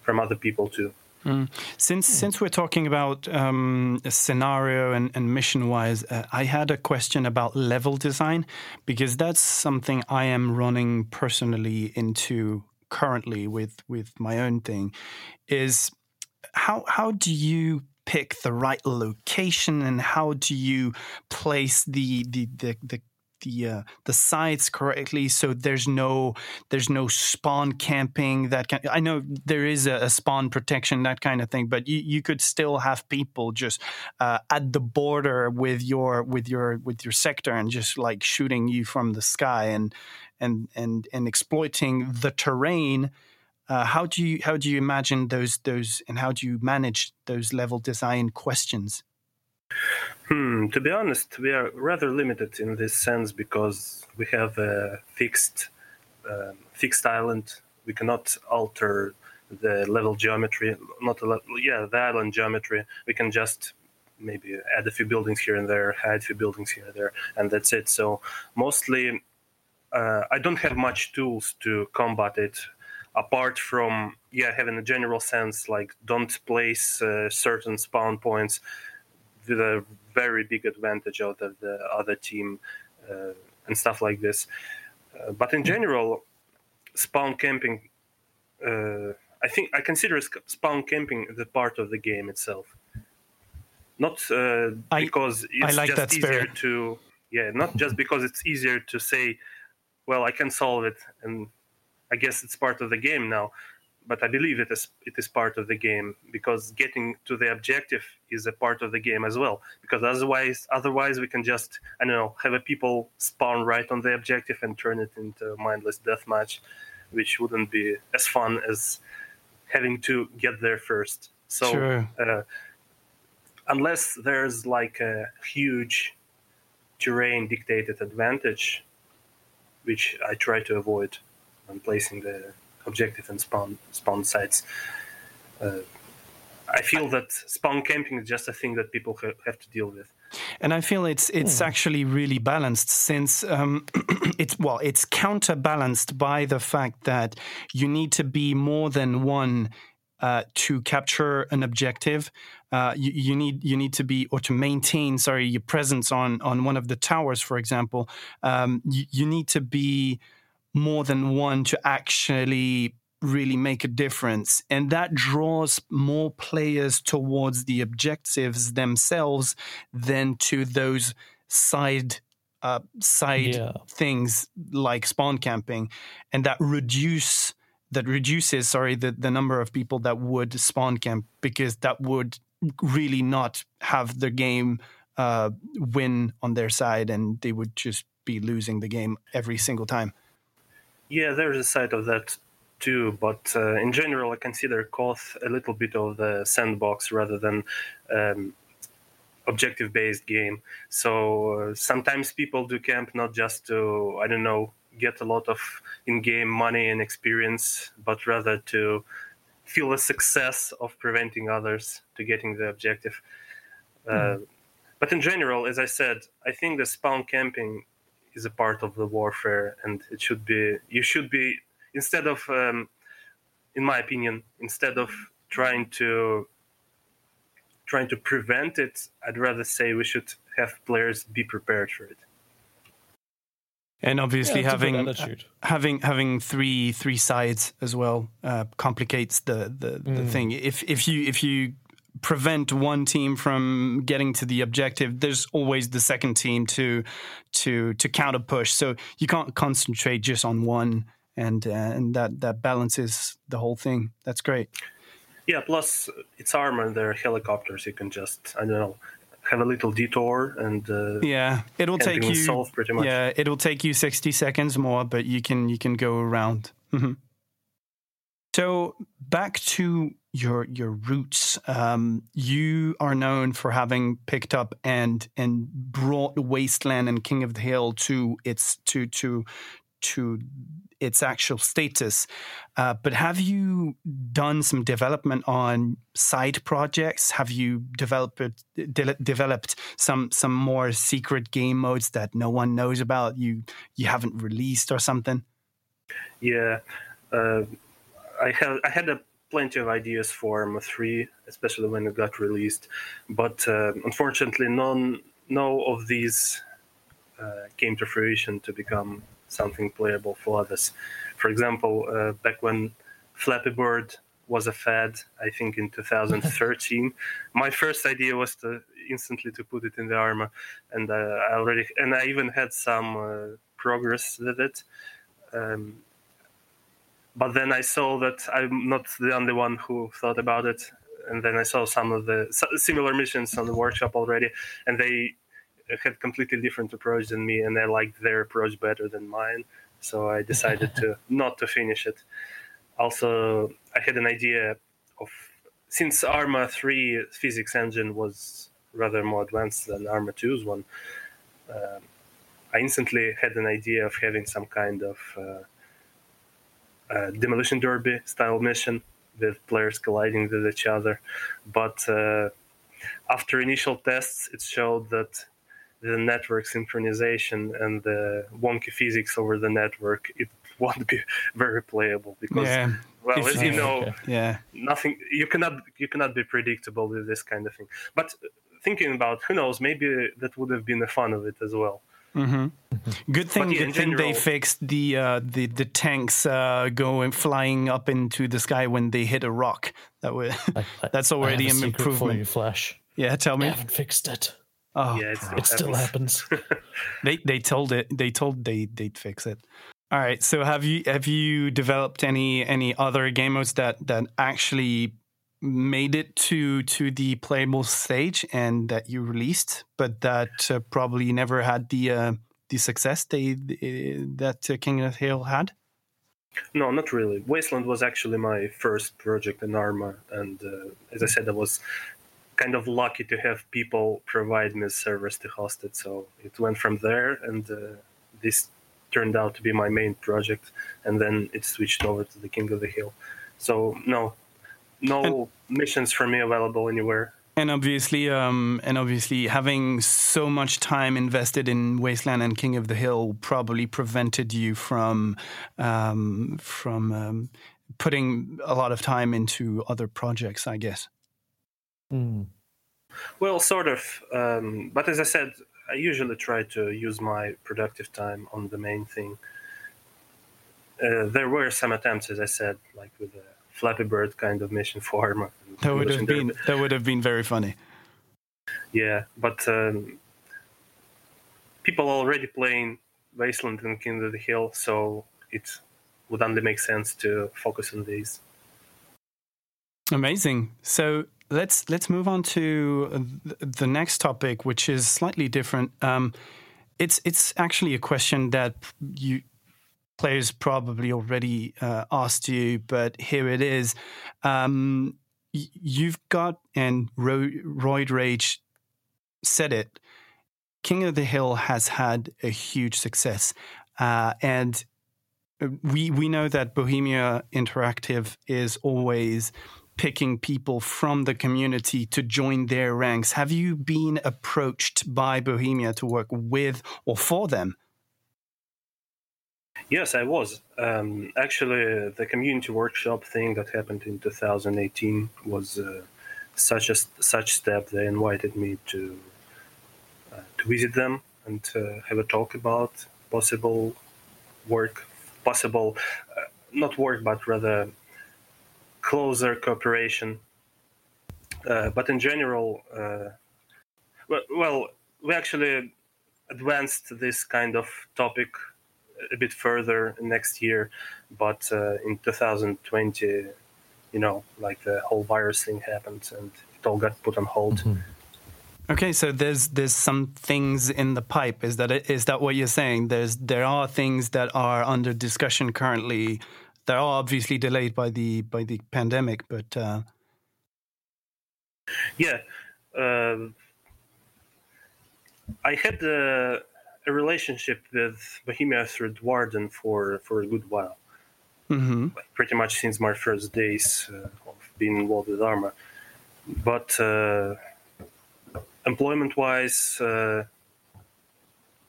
from other people too. Mm. Since since we're talking about um, scenario and, and mission wise, uh, I had a question about level design because that's something I am running personally into currently with with my own thing. Is how how do you pick the right location and how do you place the the the, the the uh, the sites correctly so there's no there's no spawn camping that kind I know there is a, a, spawn protection that kind of thing but you, you could still have people just uh, at the border with your with your with your sector and just like shooting you from the sky and and and and exploiting the terrain. Uh, how do you how do you imagine those those and how do you manage those level design questions Hmm, to be honest, we are rather limited in this sense because we have a fixed uh, fixed island. We cannot alter the level geometry. Not a le- yeah, the island geometry. We can just maybe add a few buildings here and there, add a few buildings here and there, and that's it. So mostly, uh, I don't have much tools to combat it apart from yeah having a general sense like don't place uh, certain spawn points with a very big advantage of the, the other team uh, and stuff like this. Uh, but in general, spawn camping, uh, I think I consider spawn camping the part of the game itself. Not uh, because it's like just easier to, yeah, not just because it's easier to say, well, I can solve it, and I guess it's part of the game now but I believe it is it is part of the game because getting to the objective is a part of the game as well. Because otherwise, otherwise we can just I don't know have a people spawn right on the objective and turn it into a mindless deathmatch, which wouldn't be as fun as having to get there first. So sure. uh, unless there's like a huge terrain dictated advantage, which I try to avoid when placing the objective and spawn spawn sites. Uh, I feel that spawn camping is just a thing that people ha- have to deal with. And I feel it's it's mm. actually really balanced since um, it's well it's counterbalanced by the fact that you need to be more than one uh, to capture an objective. Uh, you, you, need you need to be or to maintain sorry your presence on on one of the towers, for example. Um, you, you need to be more than one to actually really make a difference. And that draws more players towards the objectives themselves than to those side uh, side yeah. things like spawn camping, and that reduce that reduces sorry the, the number of people that would spawn camp because that would really not have the game uh, win on their side, and they would just be losing the game every single time. Yeah, there's a side of that too, but uh, in general, I consider KoTH a little bit of the sandbox rather than um, objective-based game. So uh, sometimes people do camp not just to I don't know get a lot of in-game money and experience, but rather to feel the success of preventing others to getting the objective. Uh, but in general, as I said, I think the spawn camping is a part of the warfare, and it should be. You should be instead of, um, in my opinion, instead of trying to trying to prevent it, I'd rather say we should have players be prepared for it. And obviously, Yeah, that's a good having having having three three sides as well uh, complicates the the, the Mm. thing. If if you if you prevent one team from getting to the objective, there's always the second team to to to counter push. So you can't concentrate just on one, and uh, and that that balances the whole thing. That's great. Yeah, plus it's armor and they're helicopters. You can just, I don't know, have a little detour and uh, Yeah, it'll take you. is pretty much. Yeah, it'll take you 60 seconds more, but you can you can go around. hmm So back to your your roots. Um, you are known for having picked up and and brought Wasteland and King of the Hill to its to to to its actual status. Uh, but have you done some development on side projects? Have you developed de- developed some some more secret game modes that no one knows about? You you haven't released or something? Yeah, uh, I had I had a plenty of ideas for Arma 3, especially when it got released, but uh, unfortunately, none no of these uh, came to fruition to become something playable for others. For example, uh, back when Flappy Bird was a fad, I think in 2013, my first idea was to instantly to put it in the Arma, and uh, I already and I even had some uh, progress with it. Um, but then I saw that I'm not the only one who thought about it, and then I saw some of the similar missions on the workshop already, and they had completely different approach than me, and I liked their approach better than mine. So I decided to not to finish it. Also, I had an idea of since Arma 3 physics engine was rather more advanced than Arma 2's one. um I instantly had an idea of having some kind of uh, uh, demolition derby style mission with players colliding with each other. But uh, after initial tests, it showed that the network synchronization and the wonky physics over the network it won't be very playable because Yeah, well If as you know Okay. yeah. nothing you cannot you cannot be predictable with this kind of thing but thinking about who knows maybe that would have been the fun of it as well hmm Good thing, yeah, good in thing they fixed the uh, the the tanks uh, going flying up into the sky when they hit a rock. That would I- I- that's I have already a an secret for improvement. you, Flash. Yeah, tell I me. haven't fixed it. Oh, yeah it's It still happens. they they told it. They told they they'd fix it. All right. So have you have you developed any any other game modes that that actually made it to to the playable stage and that you released, but that uh, probably never had the uh, the success they that uh, King of Hill had? No, not really. Wasteland was actually my first project in Arma, and uh, as I said, I was kind of lucky to have people provide me servers to host it. So it went from there, and uh, this turned out to be my main project, and then it switched over to the King of the Hill. So no, no missions for me available anywhere. And obviously, um, and obviously, having so much time invested in Wasteland and King of the Hill probably prevented you from um, from um, putting a lot of time into other projects. I guess. Hmm. Well, sort of. Um, but as I said, I usually try to use my productive time on the main thing. Uh, there were some attempts, as I said, like with the Flappy Bird kind of mission for Arma. That would have been that would have been very funny. Yeah, but um, people are already playing Wasteland and King of the Hill, so it would only make sense to focus on these. Amazing. So let's let's move on to the next topic, which is slightly different. Um, it's it's actually a question that you players probably already uh, asked you, but here it is. Um, you've got and Ro- Roid Rage said it. King of the Hill has had a huge success, uh, and we we know that Bohemia Interactive is always picking people from the community to join their ranks. Have you been approached by Bohemia to work with or for them? Yes, I was. Um, actually, the community workshop thing that happened in 2018 was uh, such a such step. They invited me to uh, to visit them and have a talk about possible work, possible uh, not work, but rather closer cooperation. Uh, but in general, uh, well, well, we actually advanced this kind of topic a bit further next year, but uh, in 2020, you know, like the whole virus thing happened and it all got put on hold. Mm-hmm. Okay, so there's there's some things in the pipe. Is that is that what you're saying? There's there are things that are under discussion currently. They are obviously delayed by the by the pandemic, but uh... yeah, um, I had a, a, relationship with Bohemia Third Warden for for a good while, mm-hmm. pretty much since my first days uh, of being involved with Arma, but. Uh, employment wise, uh,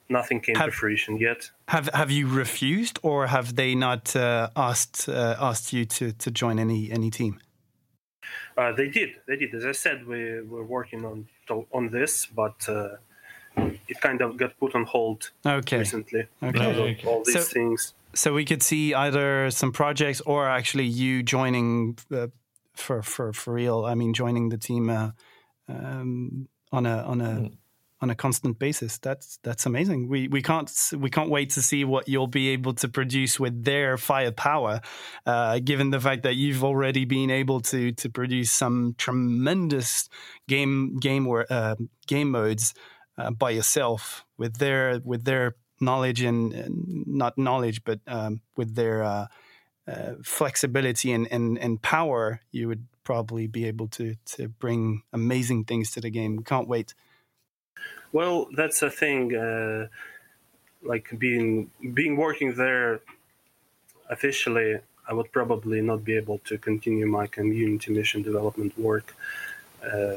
nothing came have, to fruition yet. Have Have you refused, or have they not uh, asked uh, asked you to, to join any any team? Uh, they did. They did. As I said, we were working on on this, but uh, it kind of got put on hold okay. recently. Okay. All these so, things. So we could see either some projects or actually you joining uh, for for for real. I mean, joining the team. Um, on a on a mm. on a constant basis. That's that's amazing. We we can't we can't wait to see what you'll be able to produce with their firepower. Uh, given the fact that you've already been able to to produce some tremendous game game uh, game modes uh, by yourself with their with their knowledge and, and not knowledge, but um, with their uh, uh, flexibility and, and, and power, you would probably be able to to bring amazing things to the game. Can't wait. Well, that's a thing. Uh, like being being working there officially, I would probably not be able to continue my community mission development work uh,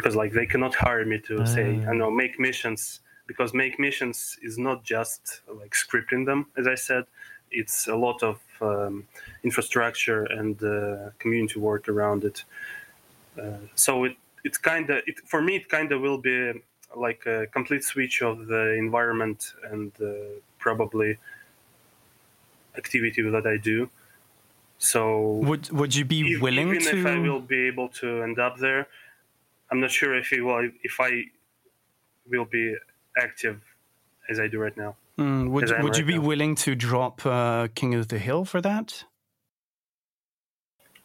because like they cannot hire me to uh. say I know make missions because make missions is not just like scripting them as I said it's a lot of um, infrastructure and uh, community work around it. Uh, so it it's kind of it, for me it kind of will be like a complete switch of the environment and uh, probably activity that I do. So would would you be if, willing even to? if I will be able to end up there, I'm not sure if it will, if I will be active as I do right now. Mm, would would right you be now. willing to drop uh, King of the Hill for that?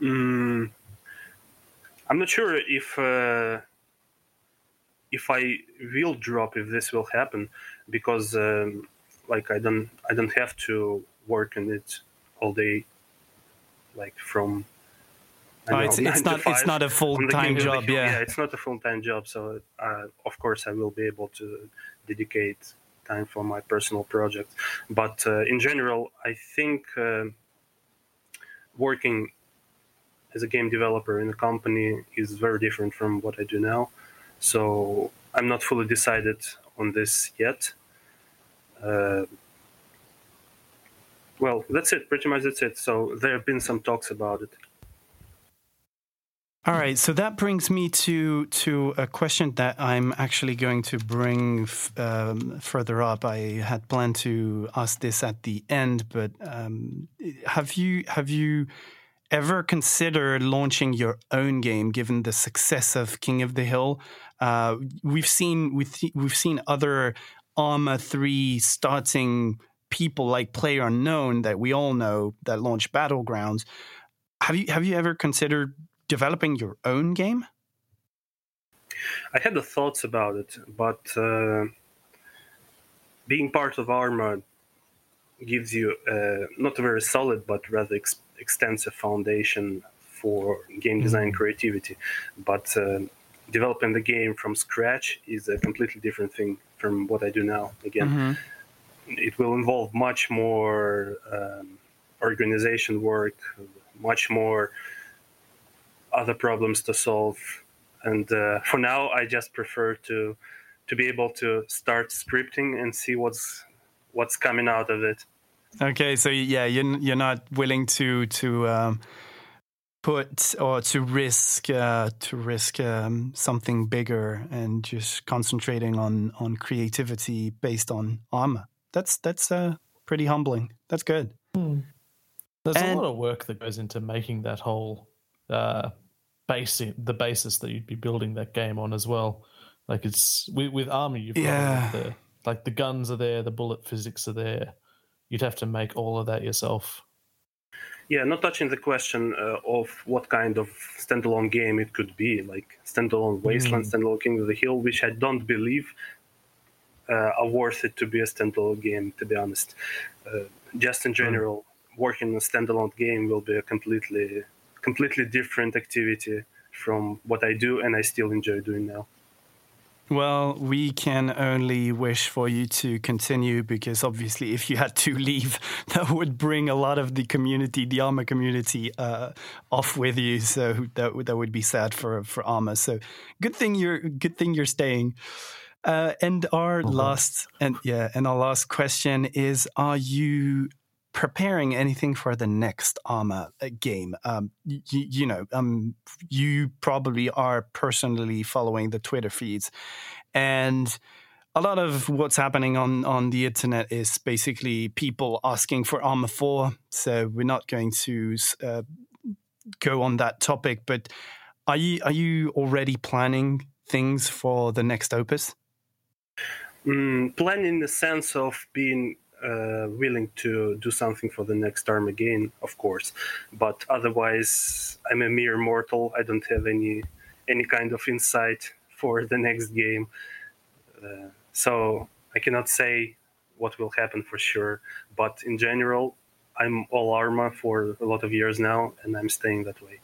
Mm, I'm not sure if uh, if I will drop if this will happen because um, like I don't I don't have to work on it all day like from oh, it's, it's not it's not a full time job yeah. yeah it's not a full time job so uh, of course I will be able to dedicate time for my personal project. But uh, in general, I think uh, working as a game developer in a company is very different from what I do now. So I'm not fully decided on this yet. Uh, well, that's it. Pretty much that's it. So there have been some talks about it. All right, so that brings me to to a question that I'm actually going to bring um, further up. I had planned to ask this at the end, but um, have you have you ever considered launching your own game, given the success of King of the Hill? Uh, we've seen we've, we've seen other Arma three starting people like Player Unknown that we all know that launched Battlegrounds. Have you have you ever considered developing your own game? I had the thoughts about it, but uh, being part of Arma gives you uh, not a very solid, but rather ex- extensive foundation for game design mm-hmm. creativity. But uh, developing the game from scratch is a completely different thing from what I do now. Again, mm-hmm. it will involve much more um, organization work, much more other problems to solve. And uh, for now, I just prefer to to be able to start scripting and see what's what's coming out of it. Okay, so yeah, you're you're not willing to to um, put or to risk uh, to risk um, something bigger and just concentrating on on creativity based on Arma. That's that's uh, pretty humbling. That's good. Hmm. There's And- a lot of work that goes into making that whole uh, basic the basis that you'd be building that game on as well. Like it's with, with Arma, you've got all Yeah. the like the guns are there, the bullet physics are there. You'd have to make all of that yourself. Yeah, not touching the question uh, of what kind of standalone game it could be, like standalone Wasteland, standalone King of the Hill, which I don't believe uh, are worth it to be a standalone game. To be honest, uh, just in general, working on a standalone game will be a completely, completely different activity from what I do, and I still enjoy doing now. Well, we can only wish for you to continue because obviously, if you had to leave, that would bring a lot of the community, the Arma community, uh, off with you. So that would- that would be sad for for Arma. So good thing you're good thing you're staying. Uh, and our last and yeah, and our last question is: Are you preparing anything for the next Arma uh, game? Um, you, you know, um, you probably are personally following the Twitter feeds, and a lot of what's happening on on the internet is basically people asking for Arma Four. So we're not going to uh, go on that topic, but are you are you already planning things for the next opus? Mm, in the sense of being uh, willing to do something for the next Arma game, of course. But otherwise, I'm a mere mortal. I don't have any any kind of insight for the next game, uh, so I cannot say what will happen for sure. But in general, I'm all Arma for a lot of years now, and I'm staying that way.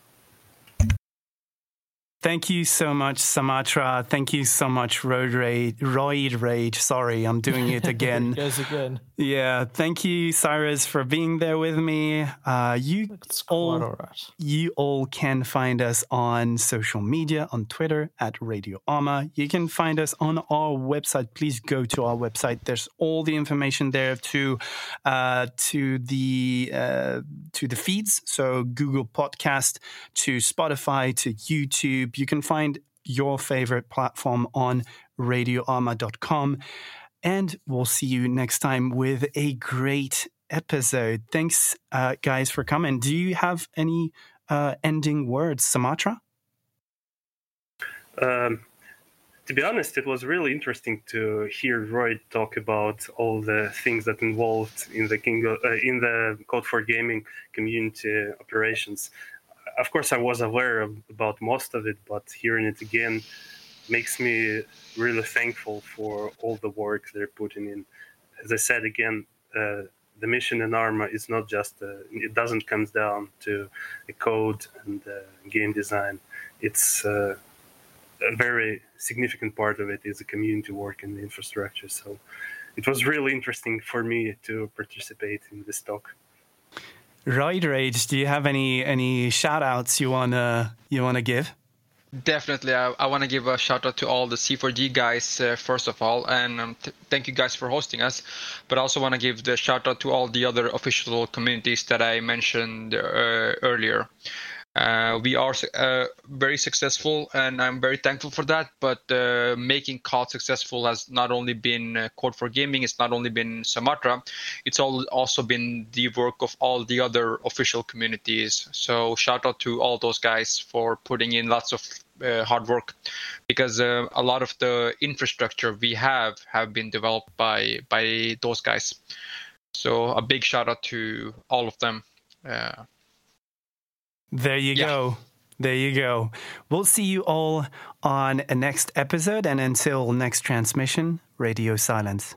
Thank you so much, Sa-Matra. Thank you so much, Road Rage. Roid Rage. Sorry, I'm doing it again. Again. yeah. Thank you, Syhrus, for being there with me. Uh, you all all right. you all can find us on social media on Twitter at Radio Arma. You can find us on our website. Please go to our website. There's all the information there to uh, to the uh, to the feeds. So Google Podcast to Spotify to YouTube. You can find your favorite platform on radioarma.com. And we'll see you next time with a great episode. Thanks, uh, guys, for coming. Do you have any uh, ending words, Sa-Matra? Um, to be honest, it was really interesting to hear Roy talk about all the things that involved in the King uh, in the Code for Gaming community operations. Of course, I was aware of, about most of it, but hearing it again makes me really thankful for all the work they're putting in. As I said again, uh, the mission in Arma is not just uh, it doesn't come down to the code and uh, game design. It's uh, a very significant part of it is the community work and the infrastructure. So it was really interesting for me to participate in this talk. Roid Rage, do you have any any shout outs you wanna you wanna give? Definitely, I, I want to give a shout out to all the C4G guys uh, first of all, and um, th- thank you guys for hosting us. But I also want to give the shout out to all the other official communities that I mentioned uh, earlier. Uh, we are uh, very successful, and I'm very thankful for that. But uh, making KoTH successful has not only been uh, Code for Gaming, it's not only been Sa-Matra, it's all also been the work of all the other official communities. So shout out to all those guys for putting in lots of uh, hard work, because uh, a lot of the infrastructure we have have been developed by by those guys. So a big shout out to all of them. There you Yeah. go. There you go. We'll see you all on a next episode, and until next transmission, radio silence.